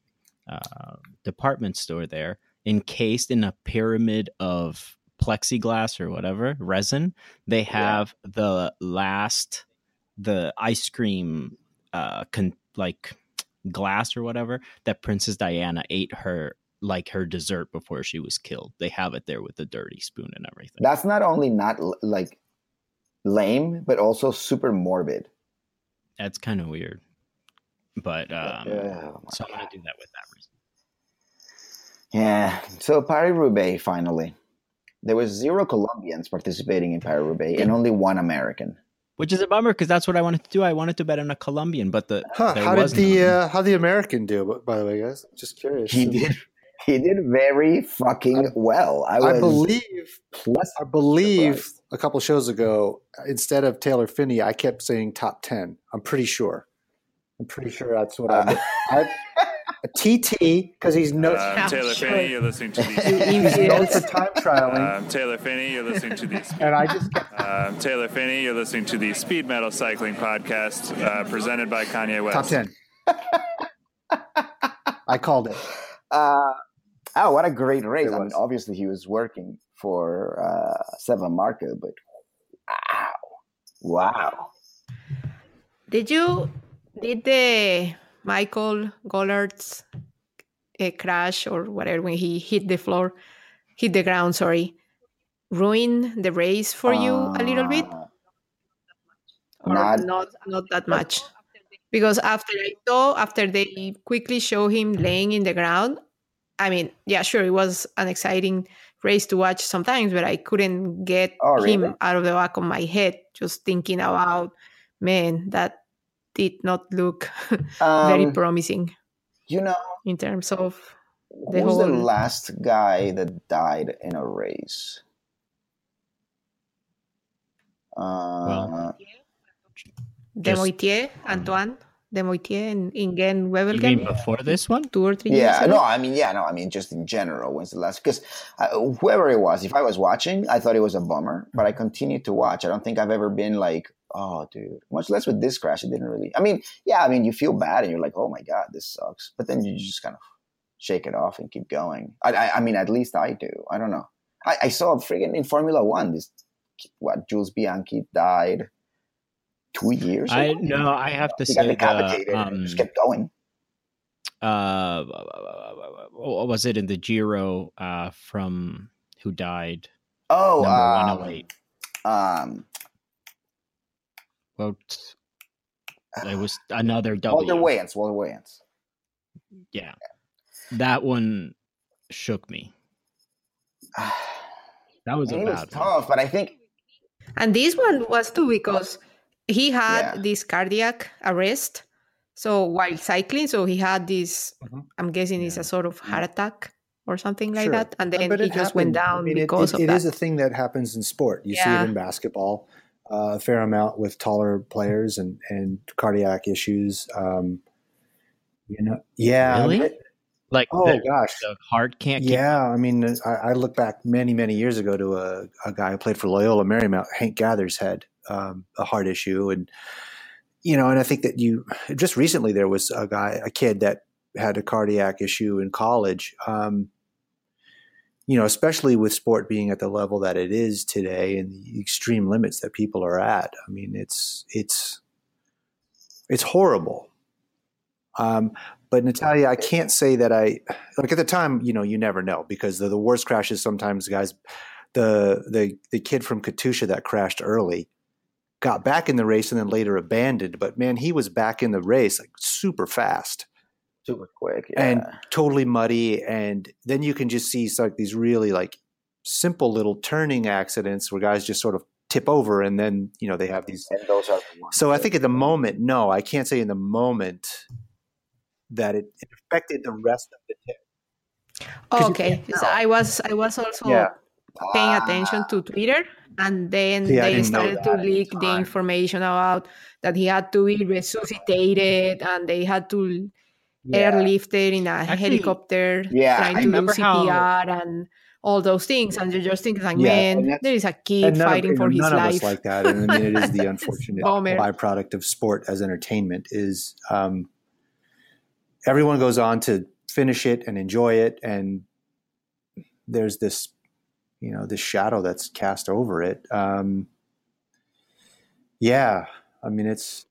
uh, department store there, encased in a pyramid of plexiglass or whatever resin, they have the last the ice cream uh con- like glass or whatever that Princess Diana ate her like her dessert before she was killed. They have it there with the dirty spoon and everything. That's not only not like lame, but also super morbid. That's kind of weird. But um, Oh, my so I'm God. gonna do that with that. Yeah. So Paris Roubaix finally. There was zero Colombians participating in Paris Roubaix and only one American. Which is a bummer because that's what I wanted to do. I wanted to bet on a Colombian, but the Huh, how did was the none. uh, how the American do? b- By the way, guys, just curious. He did. He did very fucking well. I was I believe plus I believe surprised. a couple shows ago, instead of Taylor Phinney, I kept saying top ten. I'm pretty sure. I'm pretty sure that's what Uh, I. [laughs] I a TT because he's no, Um, Taylor sure. Finney, you're listening to You the. he's known for time trialing, Um, Taylor Phinney, you're listening to the. and I just kept Um, Taylor Phinney, you're listening to the Speed Metal Cycling Podcast, uh, presented by Kanye West. top ten. I called it. Uh, oh, what a great race! I mean, obviously he was working for uh, Sep Vanmarcke, but wow, wow. Did you did the Michael Goolaerts' uh, crash or whatever when he hit the floor, hit the ground? Sorry, ruin the race for you a little bit, Uh, not- not not that much? Because after I saw, after they quickly show him laying in the ground, I mean, yeah, sure, it was an exciting race to watch sometimes, but I couldn't get Oh, really? him out of the back of my head just thinking about, man, that did not look [laughs] very Um, promising you know, in terms of who's the the whole- last guy that died in a race? Uh, Well, Demoitié, Antoine Demoitié in Ingen You Wevelgem, before this one? two or three years yeah, ago. no, I mean, yeah, no, I mean, just in general, when's the last? Because uh, whoever it was, if I was watching, I thought it was a bummer, but I continued to watch. I don't think I've ever been like, oh, dude. Much less with this crash, it didn't really. I mean, yeah, I mean, you feel bad and you're like, oh my god, this sucks, but then you just kind of shake it off and keep going. I, I, I mean, at least I do. I don't know. I, I saw friggin' in Formula One, this what Jules Bianchi died two years. I ago? no, I have to he got say decapitated the and um, just kept going. uh, what was it in the Giro uh, from who died? Oh, Number um, 108. Um, Well, it was another W. Wouter Weylandt. Wouter Weylandt. Yeah, that one shook me. [sighs] That was it a was bad one. tough, but I think And this one was too because he had Yeah. this cardiac arrest. So while cycling, so he had this, Mhm. I'm guessing it's a sort of heart attack or something like Sure. that. And then But he it just went happened. I down mean, because it- of it that. is a thing that happens in sport. You see it in basketball, uh, a fair amount with taller players and, and cardiac issues. Um, you know, yeah. I mean, Like oh the, gosh, the heart can't. yeah. I mean, I, I look back many, many years ago to a, a guy who played for Loyola Marymount, Hank Gathers had um, a heart issue, and you know, and I think that you just recently there was a guy, a kid that had a cardiac issue in college. Um, you know, especially with sport being at the level that it is today and the extreme limits that people are at. I mean, it's it's it's horrible. Um, but Natalia, I can't say that I like at the time. You know, you never know because the, the worst crashes sometimes, guys. The the the kid from Katusha that crashed early got back in the race and then later abandoned. But man, he was back in the race like super fast super quick. Yeah. and totally muddy. And then you can just see like these really like simple little turning accidents where guys just sort of tip over and then you know they have these. And those are the ones So I think at the moment, no, I can't say in the moment that it, it affected the rest of the tip. 'Cause you okay. So. I was I was also Yeah. paying attention to Twitter, and then See, they started to leak the information about that he had to be resuscitated, and they had to airlifted in a Actually, helicopter Yeah, trying I to do remember how- CPR and all those things. And you're just thinking like, Yeah, man, there is a kid and none, of, fighting for his none of us like that. And I mean, it is the [laughs] unfortunate byproduct of sport as entertainment. Is um, everyone goes on to finish it and enjoy it, and there's this, you know, this shadow that's cast over it. Um, yeah, I mean, it's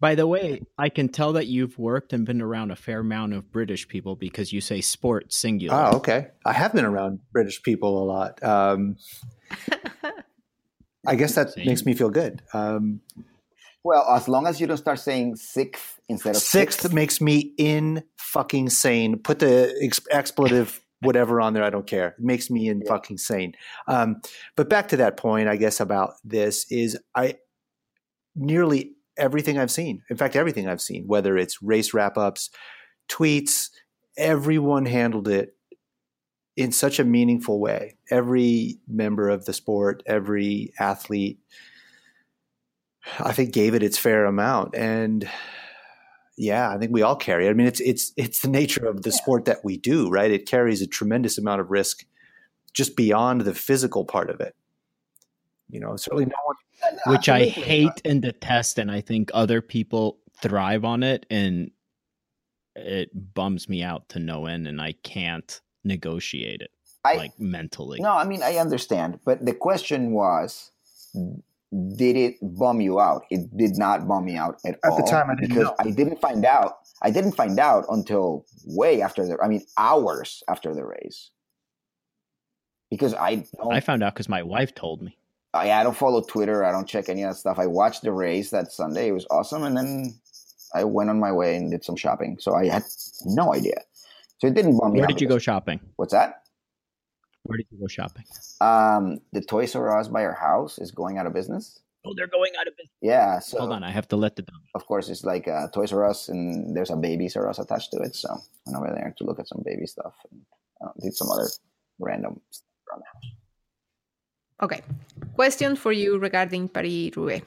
By the way, I can tell that you've worked and been around a fair amount of British people because you say sport singular. oh, okay. I have been around British people a lot. Um, I guess that See? makes me feel good. Um, Well, as long as you don't start saying sixth instead of Sixth sixth. makes me in fucking sane. Put the ex- expletive whatever on there. I don't care. It makes me in fucking sane. Um, but back to that point, I guess about this is I nearly everything I've seen. In fact, everything I've seen, whether it's race wrap ups, tweets, everyone handled it in such a meaningful way. Every member of the sport, every athlete, I think gave it its fair amount. And yeah, I think we all carry it. I mean, it's it's it's the nature of the sport that we do, right? It carries a tremendous amount of risk just beyond the physical part of it. You know, certainly no one uh, which I Absolutely. hate and detest, and I think other people thrive on it, and it bums me out to no end, and I can't negotiate it I like mentally. no, I mean I understand, but the question was, did it bum you out? It did not bum me out at, At all. the time, I didn't because know. I didn't find out. I didn't find out until way after the. I mean, hours after the race. Because I don't, I found out because my wife told me. I, I don't follow Twitter. I don't check any of that stuff. I watched the race that Sunday. It was awesome, and then I went on my way and did some shopping. So I had no idea. So it didn't bum me Where did you go shopping? What's that? Where did you go shopping? Um, the Toys R Us by our house is going out of business. Oh, they're going out of business. Yeah. So Hold on, I have to let the dog. of course it's like uh, Toys R Us, and there's a Babies R Us attached to it. So I went over there to look at some baby stuff and uh, did some other random stuff around the house. Okay. Question for you regarding Paris Roubaix.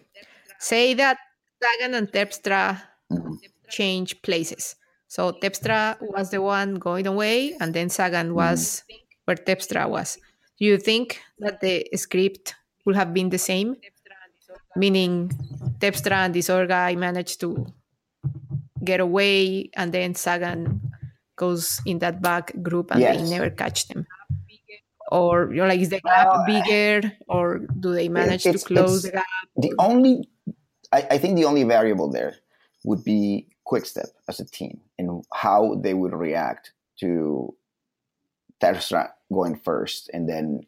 Say that Sagan and Terpstra Mhm. change places. So Terpstra was the one going away, and then Sagan was where Terpstra was. Do you think that the script would have been the same? Meaning Terpstra and this other guy managed to get away, and then Sagan goes in that back group and Yes. they never catch them. Or you're like, is the gap Well, bigger, or do they manage to close the gap? The only, I, I think the only variable there would be Quickstep as a team and how they would react to Terpstra going first and then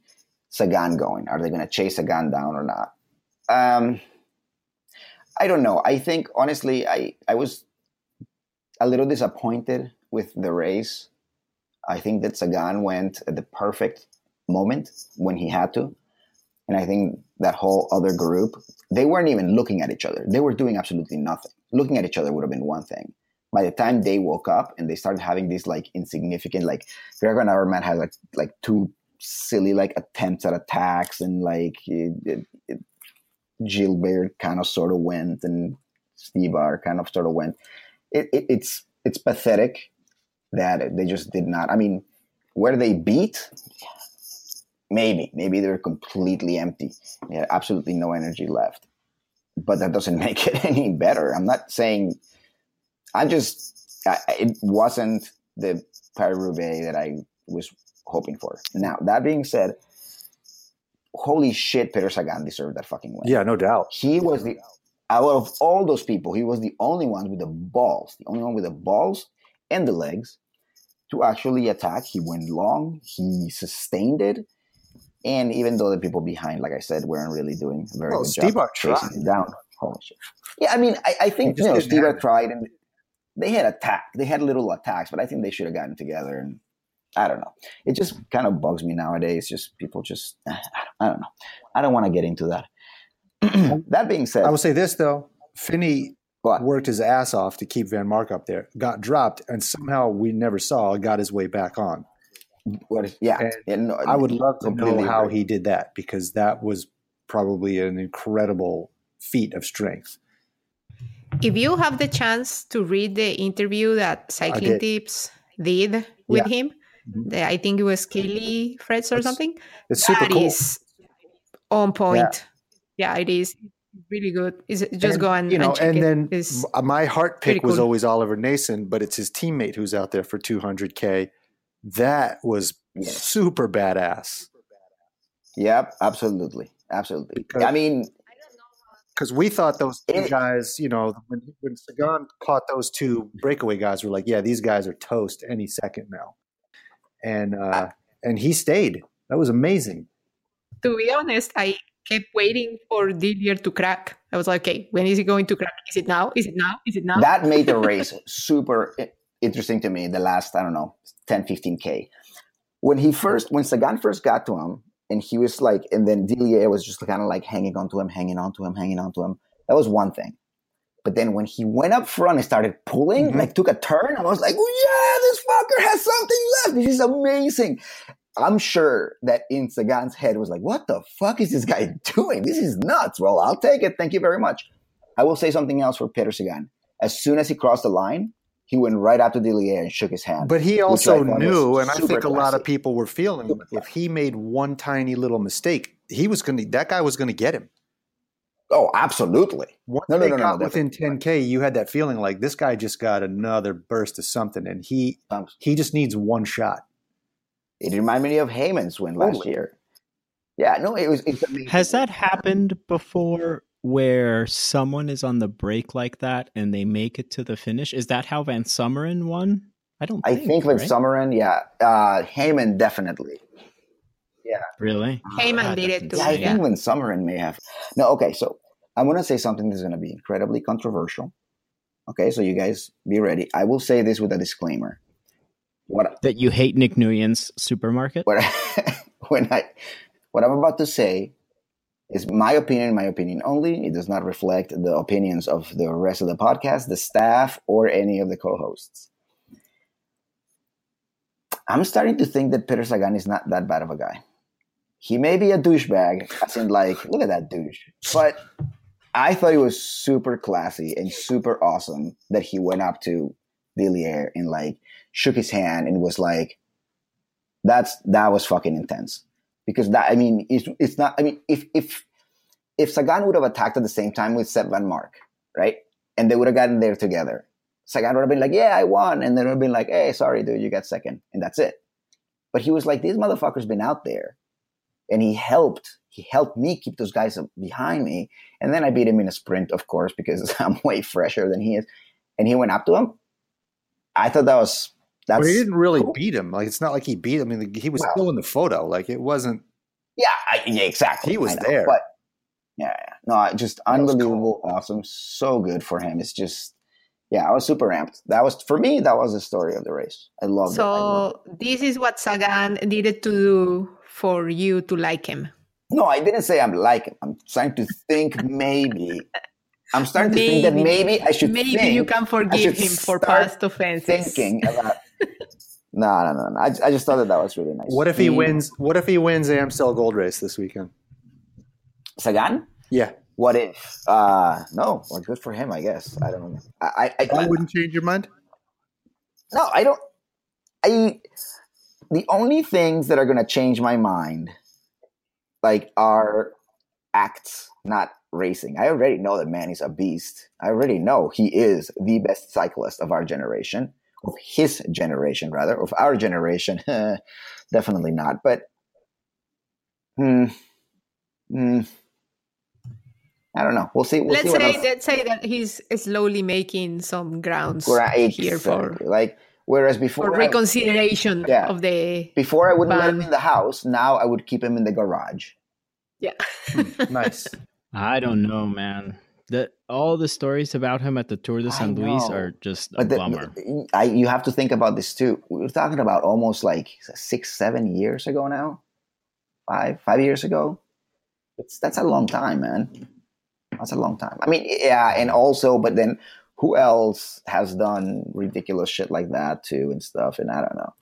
Sagan going. Are they going to chase Sagan down or not? Um, I don't know. I think honestly, I I was a little disappointed with the race. I think that Sagan went at the perfect moment when he had to, and I think that whole other group they weren't even looking at each other. They were doing absolutely nothing. Looking at each other would have been one thing. By the time they woke up and they started having these like insignificant, like Greg Van Avermaet had like like two silly like attempts at attacks and like it, it, it, Gilbert kind of sort of went and Stybar kind of sort of went. It, it, it's it's pathetic that they just did not. I mean, where they beat, maybe maybe they're completely empty. They had absolutely no energy left, but that doesn't [laughs] make it any better. I'm not saying. I just I, it wasn't the Paris Roubaix that I was hoping for. Now that being said, holy shit, Peter Sagan deserved that fucking win. Yeah, no doubt. He was the out of all those people, he was the only one with the balls, the only one with the balls and the legs to actually attack. He went long, he sustained it, and even though the people behind, like I said, weren't really doing a very Well, good Steve job chasing it down. Holy shit! Yeah, I mean, I, I think you know Steve have tried, and they had attack. They had little attacks, but I think they should have gotten together and. I don't know. It just kind of bugs me nowadays. Just people just, [sighs] I don't know. I don't want to get into that. [clears throat] that being said, I will say this though, Phinney What? worked his ass off to keep Vanmarcke up there, got dropped, and somehow we never saw got his way back on. What is, yeah, And yeah, no, I would love to know how agree. he did that because that was probably an incredible feat of strength. If you have the chance to read the interview that Cycling did. Tips did with Yeah. him, Mhm. the, I think it was Kelly Freds or It's something. It's super That cool. is on point. Yeah, it is really good. Is just And, go and you know, and, check and it. then It's- my heart pick was cool. always Oliver Naesen, but it's his teammate who's out there for 200k. That was Yeah. super badass Yep, absolutely, absolutely. Because- I mean, because we thought those two It- guys, you know, when when Sagan caught those two breakaway guys, we're like, yeah, these guys are toast any second now, and uh, and he stayed. That was amazing. to be honest, I kept waiting for Dillier to crack. I was like, okay, when is he going to crack? Is it now? Is it now? Is it now? that made the [laughs] race super i- interesting to me the last i don't know 10 15k when he first when sagan first got to him and he was like and then Dillier was just kind of like hanging on to him hanging on to him hanging on to him that was one thing. But then when he went up front and started pulling Mhm. like took a turn i was like oh yeah this fucker has something left. This is amazing. I'm sure that in sagan's head was like what the fuck is this guy [laughs] doing? This is nuts. Well i'll take it. Thank you very much. I will say something else for Peter Sagan. As soon as he crossed the line, he went right up to Dillier and shook his hand. But he also knew, and I super think a lot of people were feeling Super if he made one tiny little mistake, he was going to that guy was going to get him. oh, absolutely. Once No, no, they no, no, got no, within 10k, you had that feeling like this guy just got another burst of something, and he he just needs one shot. it reminded me of Hayman's win last year. Yeah, no, it was. It's amazing. Has that happened before where someone is on the break like that and they make it to the finish? Is that how Van Summeren won? I don't I think, Van with right? Summeren, yeah, uh, Hayman definitely. Yeah. Really? Hayman God, did it too. Yeah, I insane. think Van Summeren may have. No, okay, so I'm going to say something that's going to be incredibly controversial. Okay, so you guys be ready. I will say this with a disclaimer. What That you hate Nick Nguyen's supermarket? what [laughs] when I what I'm about to say is my opinion, my opinion only. It does not reflect the opinions of the rest of the podcast, the staff, or any of the co-hosts. I'm starting to think that Peter Sagan is not that bad of a guy. He may be a douchebag, as in like, look at that douche. But I thought he was super classy and super awesome that he went up to Dillier and like shook his hand and was like, that's that was fucking intense because that I mean it's, it's not I mean if if if Sagan would have attacked at the same time with Sep Vanmarcke right? And they would have gotten there together. Sagan would have been like yeah I won. And then would have been like hey sorry dude you got second. And that's it. But he was like "These motherfucker's been out there. And he helped he helped me keep those guys behind me. And then I beat him in a sprint of course because [laughs] I'm way fresher than he is. And he went up to him. I thought that was that's but he didn't really cool. beat him. Like it's not like he beat him. I mean, he was Well- still in the photo. Like it wasn't. Yeah, I, yeah, exactly. He was know, there. but yeah, yeah. no, just That was unbelievable, awesome, so good for him. It's just, yeah, I was super amped. That was for me. That was the story of the race. I loved it. I loved So this is what Sagan needed to do for you to like him. No, I didn't say I'm like him. I'm starting to think maybe. I'm starting to think that maybe I should. Maybe think, you can forgive him for past offenses. Thinking about. No, no, no, no. I, I just thought that that was really nice. What if he wins? What if he wins Amstel Gold Race this weekend? Sagan? Yeah, What if? Uh no. Well, good for him, I guess. I don't know. I, I, I, that wouldn't change your mind. No, I don't. I the only things that are going to change my mind, like, are acts, not racing. I already know that man is a beast. I already know he is the best cyclist of our generation, of his generation rather, of our generation. [laughs] Definitely not. But, hmm, hmm. I don't know. We'll see. We'll let's see say let's say that he's slowly making some grounds Right, here for like whereas for before I- reconsideration Yeah. of the before I wouldn't let him in the house. Now I would keep him in the garage. yeah. Nice. I don't know, man. The all the stories about him at the Tour de I San Luis are just a But the, bummer. I, you have to think about this too. We were talking about almost like six, seven years ago now, five, five years ago. It's that's a long time, man. That's a long time. I mean, yeah, and also, but then who else has done ridiculous shit like that too and stuff? And I don't know.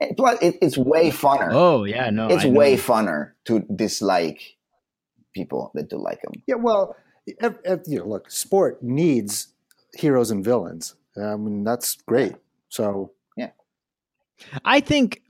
And plus, it, it's way funner. Oh yeah, no, it's I know. way funner to dislike people that do like him. Yeah, well, ev- ev- you know, look, sport needs heroes and villains. I mean, that's great. So yeah. I think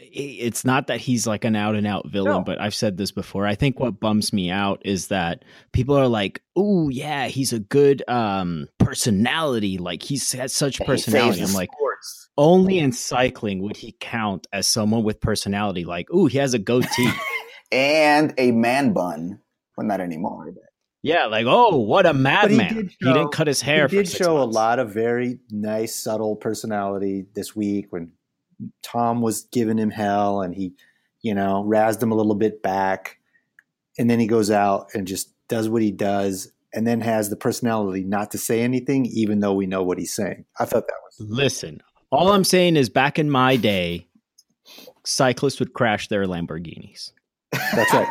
it's not that he's like an out and out villain, No. but I've said this before. I think what bums me out is that people are like, "Oh yeah, he's a good um personality. Like he's has such personality." I'm like, sports. only in cycling would he count as someone with personality. Like, "Ooh, he has a goatee." [laughs] and a man bun. Well, not anymore. But yeah, like, "Oh, what a madman." did He, didn't cut his hair. he did show months. a lot of very nice, subtle personality this week when Tom was giving him hell and he, you know, razzed him a little bit back. And then he goes out and just does what he does and then has the personality not to say anything, even though we know what he's saying. I thought that was Listen, all I'm saying is, back in my day, cyclists would crash their Lamborghinis. That's right.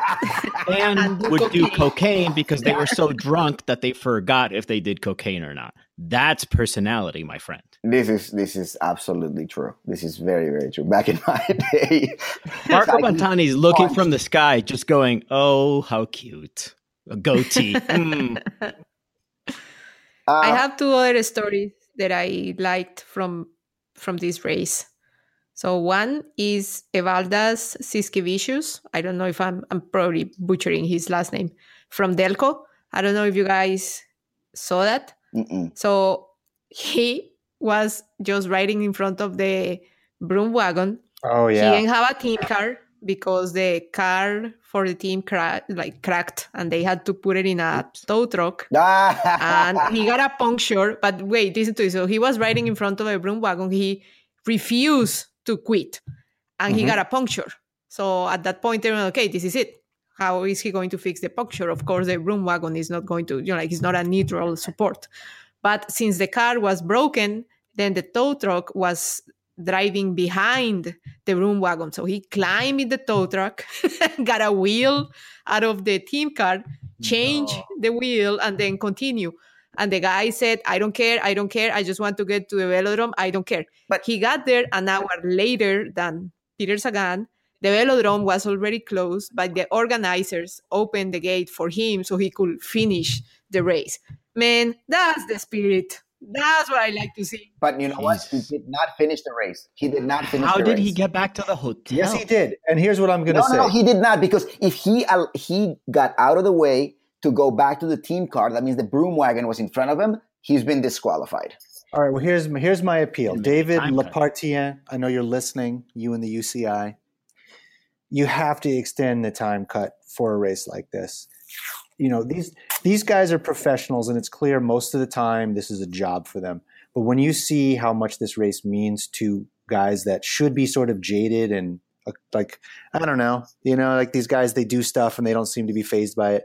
[laughs] and, [laughs] And do would do cocaine. cocaine because they were so [laughs] drunk that they forgot if they did cocaine or not. That's personality, my friend. this is this is absolutely true. This is very very true. Back in my day, Marco cycling- Montani is looking from the sky, just going, "Oh, how cute, a goatee." Mm. I Uh, have two other stories that I liked from from this race. So one is Evaldas Siskevicius. I don't know if I'm I'm probably butchering his last name from Delko. I don't know if you guys saw that. mm-mm. So he was just riding in front of the broom wagon. Oh, yeah. He didn't have a team car because the car for the team cra- like cracked and they had to put it in a tow truck [laughs] and he got a puncture. But wait, listen to this. So he was riding in front of a broom wagon. He refused to quit, and he Mhm. got a puncture. So at that point, they were okay. This is it. How is he going to fix the puncture? Of course, the broom wagon is not going to, you know, like it's not a neutral support. But since the car was broken, then the tow truck was driving behind the broom wagon. So he climbed in the tow truck, [laughs] got a wheel out of the team car, change the wheel, and then continue. And the guy said, I don't care, I don't care, I just want to get to the velodrome, I don't care. But- But he got there an hour later than Peter Sagan. The velodrome was already closed, but the organizers opened the gate for him so he could finish the race. Man, that's the spirit. That's what I like to see. But you know what? He did not finish the race. He did not finish. How the did he get back to the hotel? Yes, he did. And here's what I'm going to No, say. no, no, he did not because if he al- he got out of the way to go back to the team car, that means the broom wagon was in front of him. He's been disqualified. All right. Well, here's here's my appeal, David time cut. Lappartient. I know you're listening. You and the UCI. You have to extend the time cut for a race like this. You know these these guys are professionals, and it's clear most of the time this is a job for them. But when you see how much this race means to guys that should be sort of jaded and uh, like I don't know, you know, like these guys they do stuff and they don't seem to be phased by it.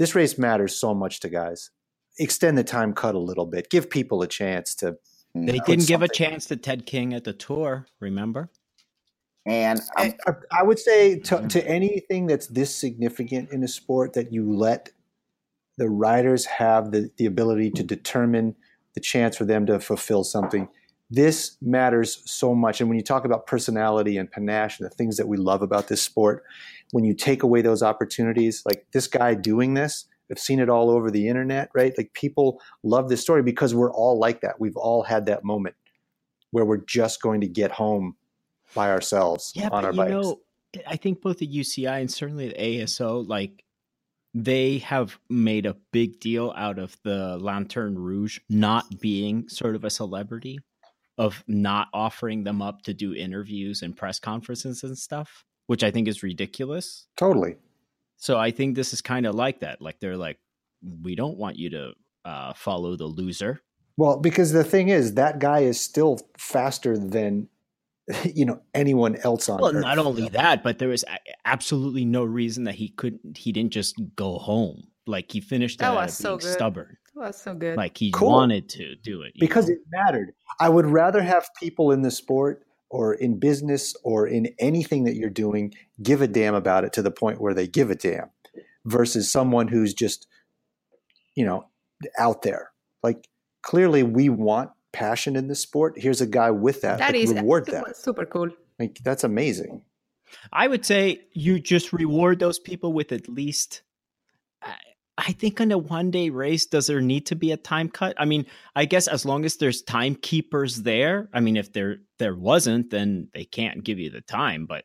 This race matters so much to guys. Extend the time cut a little bit. Give people a chance to They No. didn't give a chance to Ted King at the tour. Remember? And um, I, I would say to, to anything that's this significant in a sport that you let the riders have the, the ability to determine the chance for them to fulfill something. This matters so much. And when you talk about personality and panache and the things that we love about this sport, when you take away those opportunities, like this guy doing this, I've seen it all over the internet, right? Like people love this story because we're all like that. We've all had that moment where we're just going to get home by ourselves Yeah, on but our you bikes. know, I think both the UCI and certainly the ASO, like they have made a big deal out of the Lanterne Rouge not being sort of a celebrity, of not offering them up to do interviews and press conferences and stuff, which I think is ridiculous. Totally. So I think this is kind of like that. Like they're like, we don't want you to uh, follow the loser. Well, because the thing is, that guy is still faster than [laughs] you know anyone else on Well, Earth. not only that, but there was absolutely no reason that he couldn't. He didn't just go home. Like he finished That uh, was so being good. stubborn. That was so good. Like he Cool. wanted to do it because know? it mattered. I would rather have people in the sport or in business or in anything that you're doing give a damn about it to the point where they give a damn versus someone who's just you know out there. Like clearly we want passion in the sport. Here's a guy with that. that like, is reward super, that. super cool. Like that's amazing. I would say you just reward those people with at least. I, think in a one day race, does there need to be a time cut? I mean, I guess as long as there's timekeepers there. I mean, if there there wasn't, then they can't give you the time. But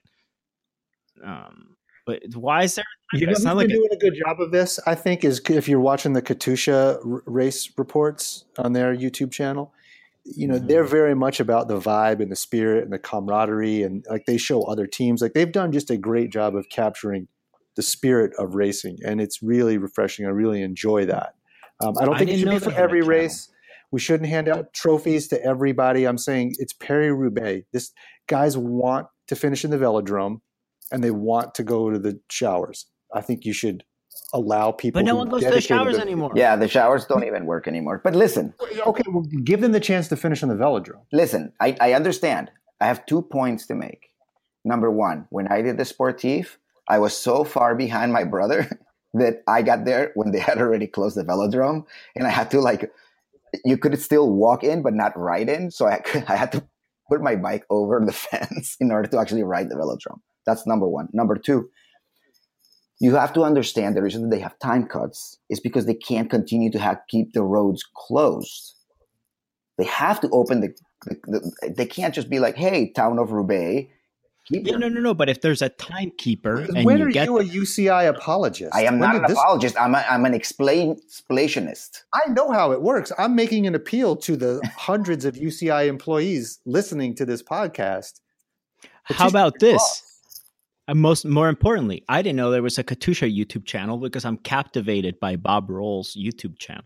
um, but why is there? You know, who's been like doing a good job of this. I think is if you're watching the Katusha race reports on their YouTube channel, you know Mhm. they're very much about the vibe and the spirit and the camaraderie, and like they show other teams. Like they've done just a great job of capturing the spirit of racing, and it's really refreshing. I really enjoy that. Um, I don't I think it should be for had a every channel. race. We shouldn't hand out trophies to everybody. I'm saying it's Paris Roubaix. This guys want to finish in the velodrome, and they want to go to the showers. I think you should allow people. but no one goes to the showers them- anymore. Yeah, the showers don't even work anymore. But listen, Okay, well, give them the chance to finish on the velodrome. listen, I, I understand. I have two points to make. Number one, when I did the sportif, I was so far behind my brother [laughs] that I got there when they had already closed the velodrome, and I had to like, you could still walk in but not ride in. So I [laughs] I had to put my bike over the [laughs] fence in order to actually ride the velodrome. That's number one. Number two, you have to understand the reason that they have time cuts is because they can't continue to have keep the roads closed. They have to open the, the, the they can't just be like, "Hey, town of Roubaix, keep Yeah, your no, no, no. But if there's a timekeeper and when you are get you a UCI apologist? I am When not did an this- apologist. I'm, a, I'm an explain explationist. I know how it works. I'm making an appeal to the [laughs] hundreds of UCI employees listening to this podcast. How about this? boss. And most more importantly, I didn't know there was a Katusha YouTube channel because I'm captivated by Bob Roll's YouTube channel.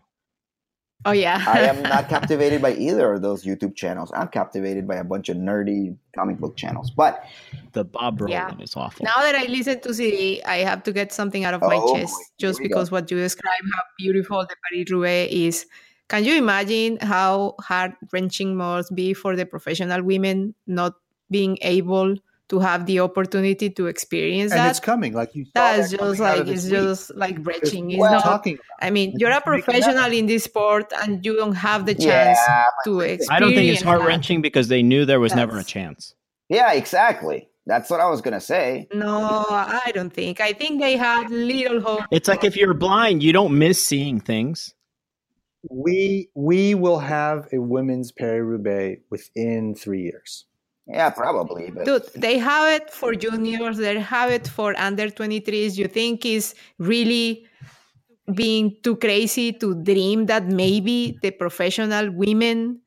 Oh yeah. I am [laughs] not captivated by either of those YouTube channels. I'm captivated by a bunch of nerdy comic book channels. But The Bob Roll Yeah. one is awful. now that I listen to CD, I have to get something out of my Oh, chest boy. Just we go. because what you describe how beautiful the Paris Roubaix is. Can you imagine how heart wrenching must be for the professional women not being able to have the opportunity to experience And that? it's coming, like you. That's that just like it's week. just like wrenching. It's well, not. talking. I mean, it's you're a just making that professional in this sport, and you don't have the chance yeah, to experience. I don't think it's heart wrenching because they knew there was never a chance. yeah, exactly. That's what I was gonna say. No, I don't think. I think they had little hope. It's like if you're blind, you don't miss seeing things. We we will have a women's Paris Roubaix within three years. Yeah, probably. But Dude, they have it for juniors, they have it for under 23s. You think is really being too crazy to dream that maybe the professional women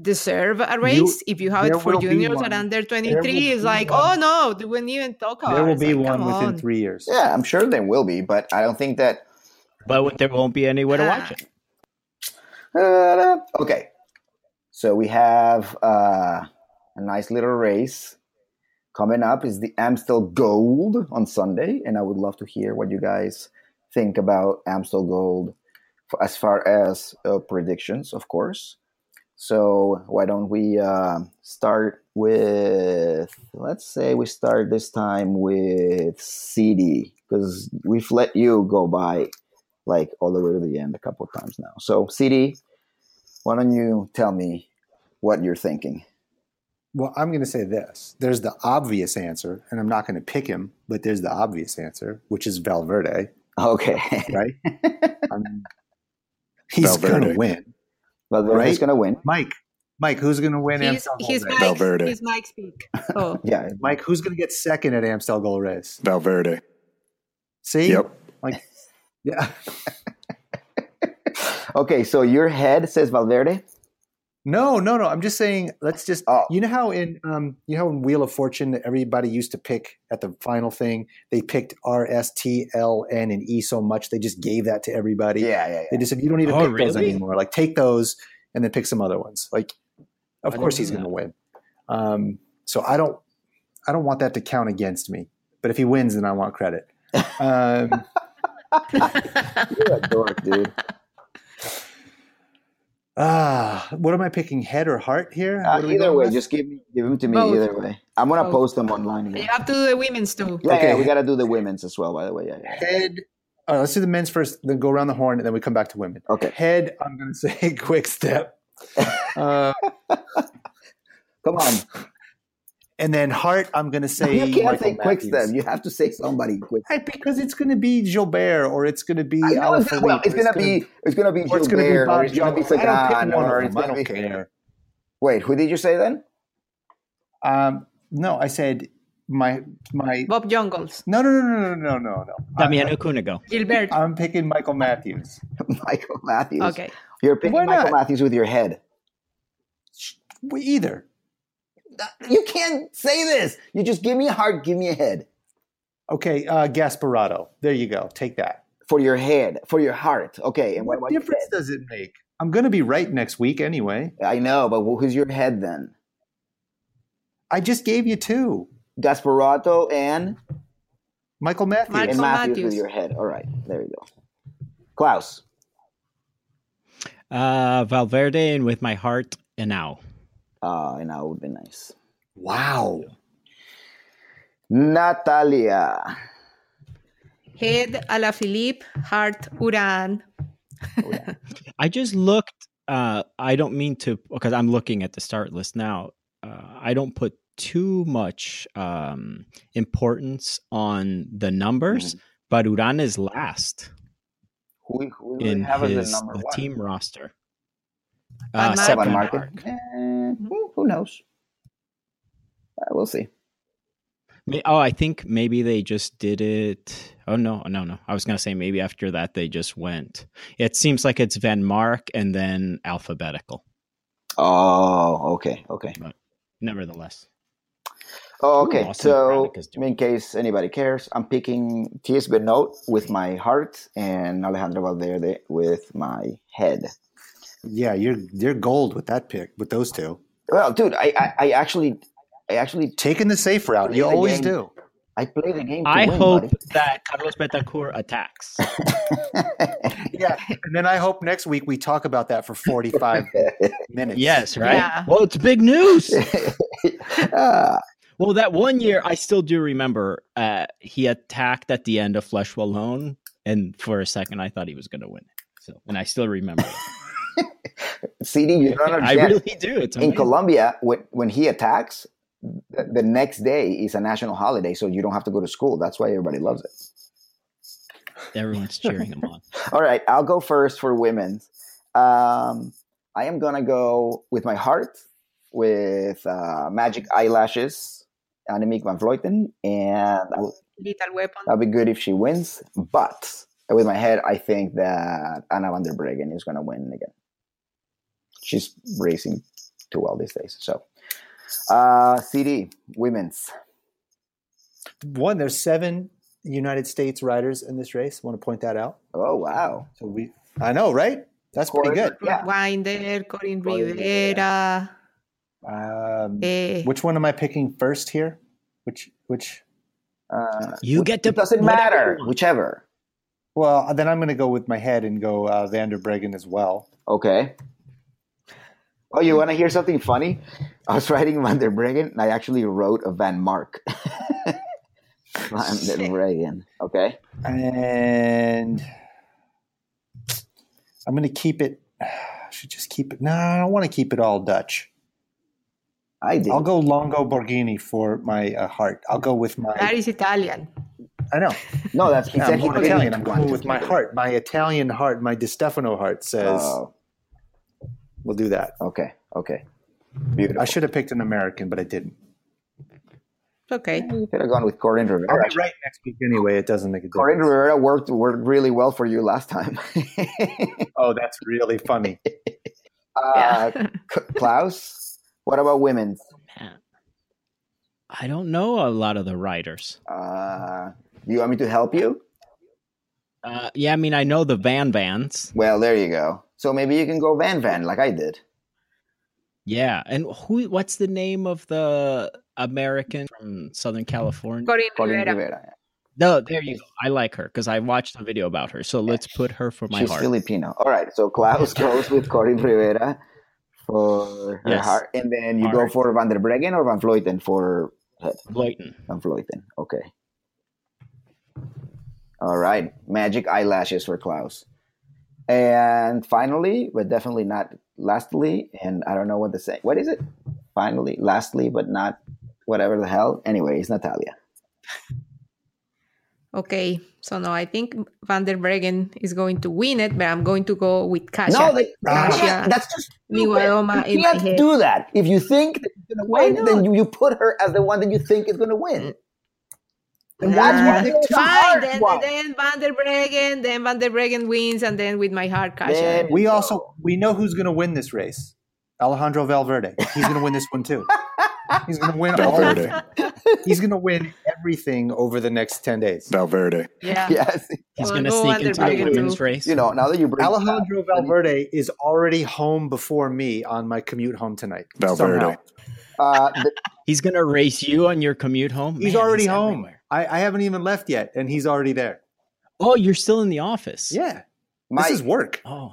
deserve a race if you have it for juniors one. at under There 23 will it's like one. oh no they wouldn't even talk about There will It's be like, one within on. three years. yeah, I'm sure there will be. But I don't think that. But there won't be anywhere to Ah. watch it. Uh, okay, so we have uh, a nice little race coming up. Is the Amstel Gold on Sunday, and I would love to hear what you guys think about Amstel Gold as far as uh, predictions, of course. So why don't we uh, start with? Let's say we start this time with CD because we've let you go by like all the way to the end a couple of times now. So CD, why don't you tell me what you're thinking? Well, I'm going to say this. There's the obvious answer, and I'm not going to pick him, but there's the obvious answer, which is Valverde, Okay, right? [laughs] I he's going to win. but right? Right? going to win. Mike, Mike, who's going to win he's, Amstel Gold his, Race? Mike's, Valverde. his Mike speak. [laughs] Oh, Yeah, Mike, who's going to get second at Amstel Gold Race? Valverde. See? Yep. Like, [laughs] yeah. Okay, so your head says Valverde. No, no, no. I'm just saying. Let's just. Oh. You know how in um, you know how in Wheel of Fortune, everybody used to pick at the final thing. They picked R, S, T, L, N, and E so much they just gave that to everybody. Yeah, yeah, They just said you don't need to Oh, pick those anymore. Like take those and then pick some other ones. Like, of I course he's going to win. Um, so I don't, I don't want that to count against me. But if he wins, then I want credit. [laughs] Um, [laughs] You're a dork, dude. Ah, what am I picking? Head or heart here? Uh, What are we either way, with? just give me, give them to me. Both. Either way, I'm gonna Both. post them online. you have to do the women's too. Yeah, Okay. yeah, we gotta do the women's as well. By the way, yeah, yeah. head. All right, let's do the men's first, then go around the horn, and then we come back to women. Okay, Head, I'm going [laughs] to say quick step. [laughs] Uh, come on. And then heart, I'm going [laughs] to say you can't Michael say quick Matthews. step. You have to say somebody quick. Right, because it's going to be Gilbert or it's going to be I know it's, well, it's gonna be it's gonna be or it's going to be Gilbert, or Bob it's gonna be I don't Sagan, pick or it's. I gonna don't be. care. Wait, who did you say then? Um, no, I said my my. Bob Jungels, No, no, no, no, no, no, no, no. Damiano Cunego. Gilbert. I'm picking Michael Matthews. [laughs] Michael Matthews. Okay. You're picking Why Michael not? Matthews with your head. We- Either. You can't say this. You just give me a heart, give me a head. Okay, uh, Gasparotto. There you go. Take that. For your head, for your heart. Okay, and what, What difference does it make? I'm going to be right next week anyway. I know, but who's your head then? I just gave you two. Gasparotto and, Michael Matthews. Michael and Matthews, Matthews. with your head. All right, there you go. Klaus. Uh, Valverde and with my heart and now. Uh, and that would be nice. Wow. Natalia. Head Alaphilippe, heart Uran. I just looked. Uh, I don't mean to because I'm looking at the start list now. Uh, I don't put too much um, importance on the numbers, but Uran is last Who, who we in have his the number the one? team roster. Van Uh, Mark. Sep Van Vanmarcke. Mark. Eh, who, who knows? Uh, we'll see. May- Oh, I think maybe they just did it. Oh no, no, no! I was gonna say maybe after that they just went. It seems like it's Vanmarcke and then alphabetical. Oh, okay, okay. But Nevertheless, Oh, okay. Austin so, Braddock is doing in case anybody cares, I'm picking Tiesj Benoot with my heart and Alejandro Valverde with my head. Yeah, you're you're gold with that pick with those two. Well, dude, I, I, I actually, I actually, Taking the safe route. You always game. do. I play the game. To I win, hope buddy. that Carlos Betancur attacks. [laughs] Yeah. And then I hope next week we talk about that for 45 [laughs] minutes. yes, right. Yeah. Well, it's big news. [laughs] Ah, well, that one year I still do remember. Uh, he attacked at the end of Flèche Wallonne, and for a second I thought he was going to win. So, and I still remember. It. CD, you don't [laughs] I really do. It's in. Colombia, when, when he attacks, the, the next day is a national holiday, so you don't have to go to school. That's why everybody loves it. Everyone's cheering him on. [laughs] All right, I'll go first for women's. Um, I am gonna go with my heart with uh, magic eyelashes, Annemiek van Vleuten, and I would- Little weapon. that'd be good if she wins. But with my head, I think that Anna van der Breggen is gonna win again. She's racing too well these days. So, uh, CD women's. One, there's seven United States riders in this race. Want to point that out? Oh wow! So we, I know, right? That's pretty good. Yeah. Winder, Coryn Coryn Rivera. Um, Eh, which one am I picking first here? Which, which? Uh, You get to It doesn't whatever matter. Whichever. Well, then I'm going to go with my head and go uh, Van der Breggen as well. Okay. Oh, you want to hear something funny? I was writing Van der Breggen, and I actually wrote a Van Mark. [laughs] Van der Breggen. Okay. And I'm going to keep it. I should just keep it. No, I don't want to keep it all Dutch. I did. I'll go Longo Borghini for my uh, heart. I'll go with my. that is Italian. I know. No, that's he Yeah, I'm he Italian. I'm going to with my heart. My Italian heart, my Di Stefano heart says Oh, we'll do that. okay. Okay. Beautiful. I should have picked an American, but I didn't. It's okay. You could have gone with Coryn I'll Rivera. be right next week anyway. It doesn't make a Coryn difference. Rivera worked worked really well for you last time. [laughs] Oh, that's really funny. [laughs] uh, Klaus, what about women's? Man. I don't know a lot of the riders. Uh, you want me to help you? Uh, yeah, I mean, I know the Van Vans. Well, there you go. So maybe you can go Van Van like I did. Yeah, and who? What's the name of the American from Southern California? Coryn Coryn Rivera. Rivera. No, there you go. I like her because I watched a video about her. So let's put her for my She's heart. Filipino. All right. So Klaus [laughs] goes with Coryn Rivera for her Yes. heart, and then you go for Van der Breggen or Van Vleuten for head. Blatant. Van Vleuten. Okay. All right. Magic eyelashes for Klaus. And finally, but definitely not lastly, and I don't know what to say. What is it? Finally, lastly, but not whatever the hell. Anyway, it's Natalia. Okay, so no, I think Van der Breggen is going to win it, but I'm going to go with Kasia. No, they, Kasia that's just Migueloma you can't do that. If you think that you're gonna win, then you, you put her as the one that you think is gonna win. And that's Nah, why it's a fine. hard Then, one. then Van der Breggen, then Van der Breggen wins, and then with my heart, Kasia. Then- We also we know who's going to win this race. Alejandro Valverde. He's going to win this one too. [laughs] He's going to win all of Valverde. it. He's going to win everything over the next 10 days. Valverde. yeah. [laughs] Yes, He's Well, going to go sneak Van into the Breggen women's too. race. you know now that you bring Alejandro Valverde is already home before me on my commute home tonight. Valverde. uh, the, He's going to race you on your commute home. He's Man, already home. everywhere. I, I haven't even left yet, and he's already there. Oh, you're still in the office. Yeah, Mike, this is work. Oh,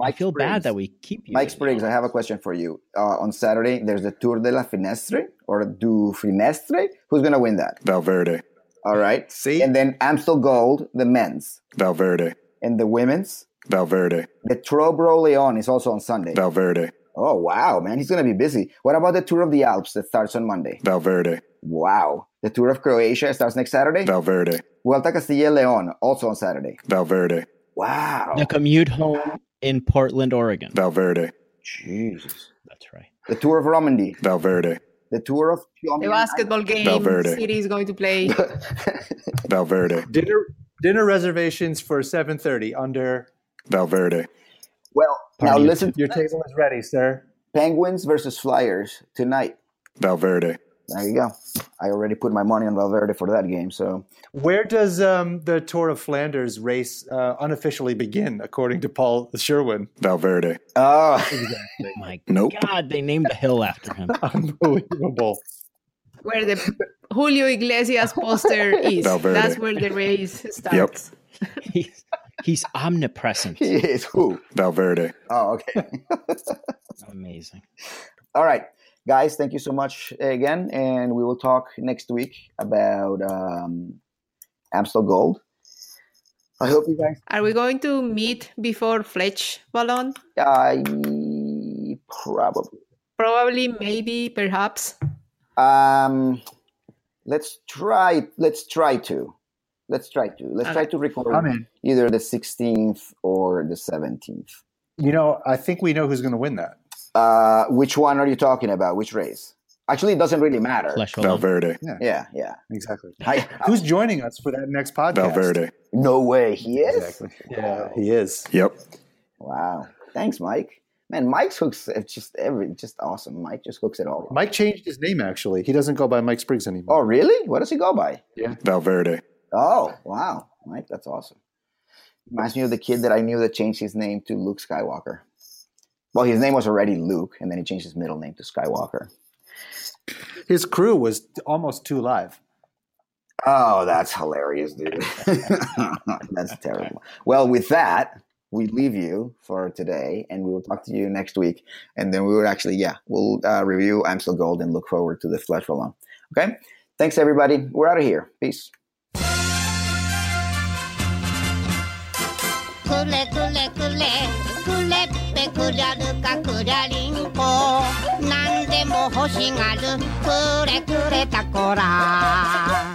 I feel Spriggs. bad that we keep you. Mike in the Spriggs, I have a question for you. Uh, on Saturday, there's the Tour de la Finistère or Du Finistère. Who's gonna win that? Valverde. All right. See, And then Amstel Gold, the men's, Valverde. and the women's. Valverde. The Tro-Bro Léon is also on Sunday. Valverde. Oh wow, man, he's gonna be busy. What about the Tour of the Alps that starts on Monday? Valverde. Wow. The Tour of Croatia starts next Saturday. Valverde. Vuelta Castilla y León also on Saturday. Valverde. Wow. The commute home in Portland, Oregon. Valverde. Jesus. That's right. The Tour of Romandy. Valverde. The Tour of The basketball game Valverde. City is going to play. [laughs] Valverde. dinner dinner reservations for 7:30 under Valverde. Well, now Party of listen. your table is ready, sir. Penguins versus Flyers tonight. Valverde. There you go. I already put my money on Valverde for that game. So Where does um, the Tour of Flanders race uh, unofficially begin, according to Paul Sherwen? Valverde. oh, [laughs] My Nope. God, they named a hill after him. [laughs] Unbelievable. where the Julio Iglesias poster is. Valverde. That's where the race starts. he's, [laughs] he's omnipresent. he is who? Valverde. Oh, okay. [laughs] Amazing. All right, guys. Thank you so much again, and we will talk next week about um, Amstel Gold. I hope you guys. Are we going to meet before Flèche Wallonne? I probably. Probably, maybe, perhaps. Um, let's try. Let's try to. Let's try to. Let's try to record I'm in. either the 16th or the 17th. You know, I think we know who's going to win that. Uh, which one are you talking about? Which race? Actually, it doesn't really matter. Flèche. Valverde. Yeah, yeah. Exactly. I, Who's joining us for that next podcast? Valverde. no way. He is. Exactly. Yeah, he is. Yep. Wow. Thanks, Mike. Man, Mike's hooks. It's just every just awesome. Mike just hooks it all. Mike changed his name actually. He doesn't go by Mike Spriggs anymore. Oh, really? What does he go by? Yeah, Valverde. Oh, wow, Mike, that's awesome. Reminds me of the kid that I knew that changed his name to Luke Skywalker. Well, his name was already Luke, and then he changed his middle name to Skywalker. His crew was almost too live. Oh, that's hilarious, dude. [laughs] that's terrible. Well, with that, we leave you for today, and we will talk to you next week. And then we will actually, yeah, we'll uh, review Amstel Gold and look forward to the Flèche Wallonne. Okay? Thanks, everybody. We're out of here. Peace. くれくれくれ。くれってくりゃるかくりゃりんこ。なんでも欲しがる。くれくれたこら。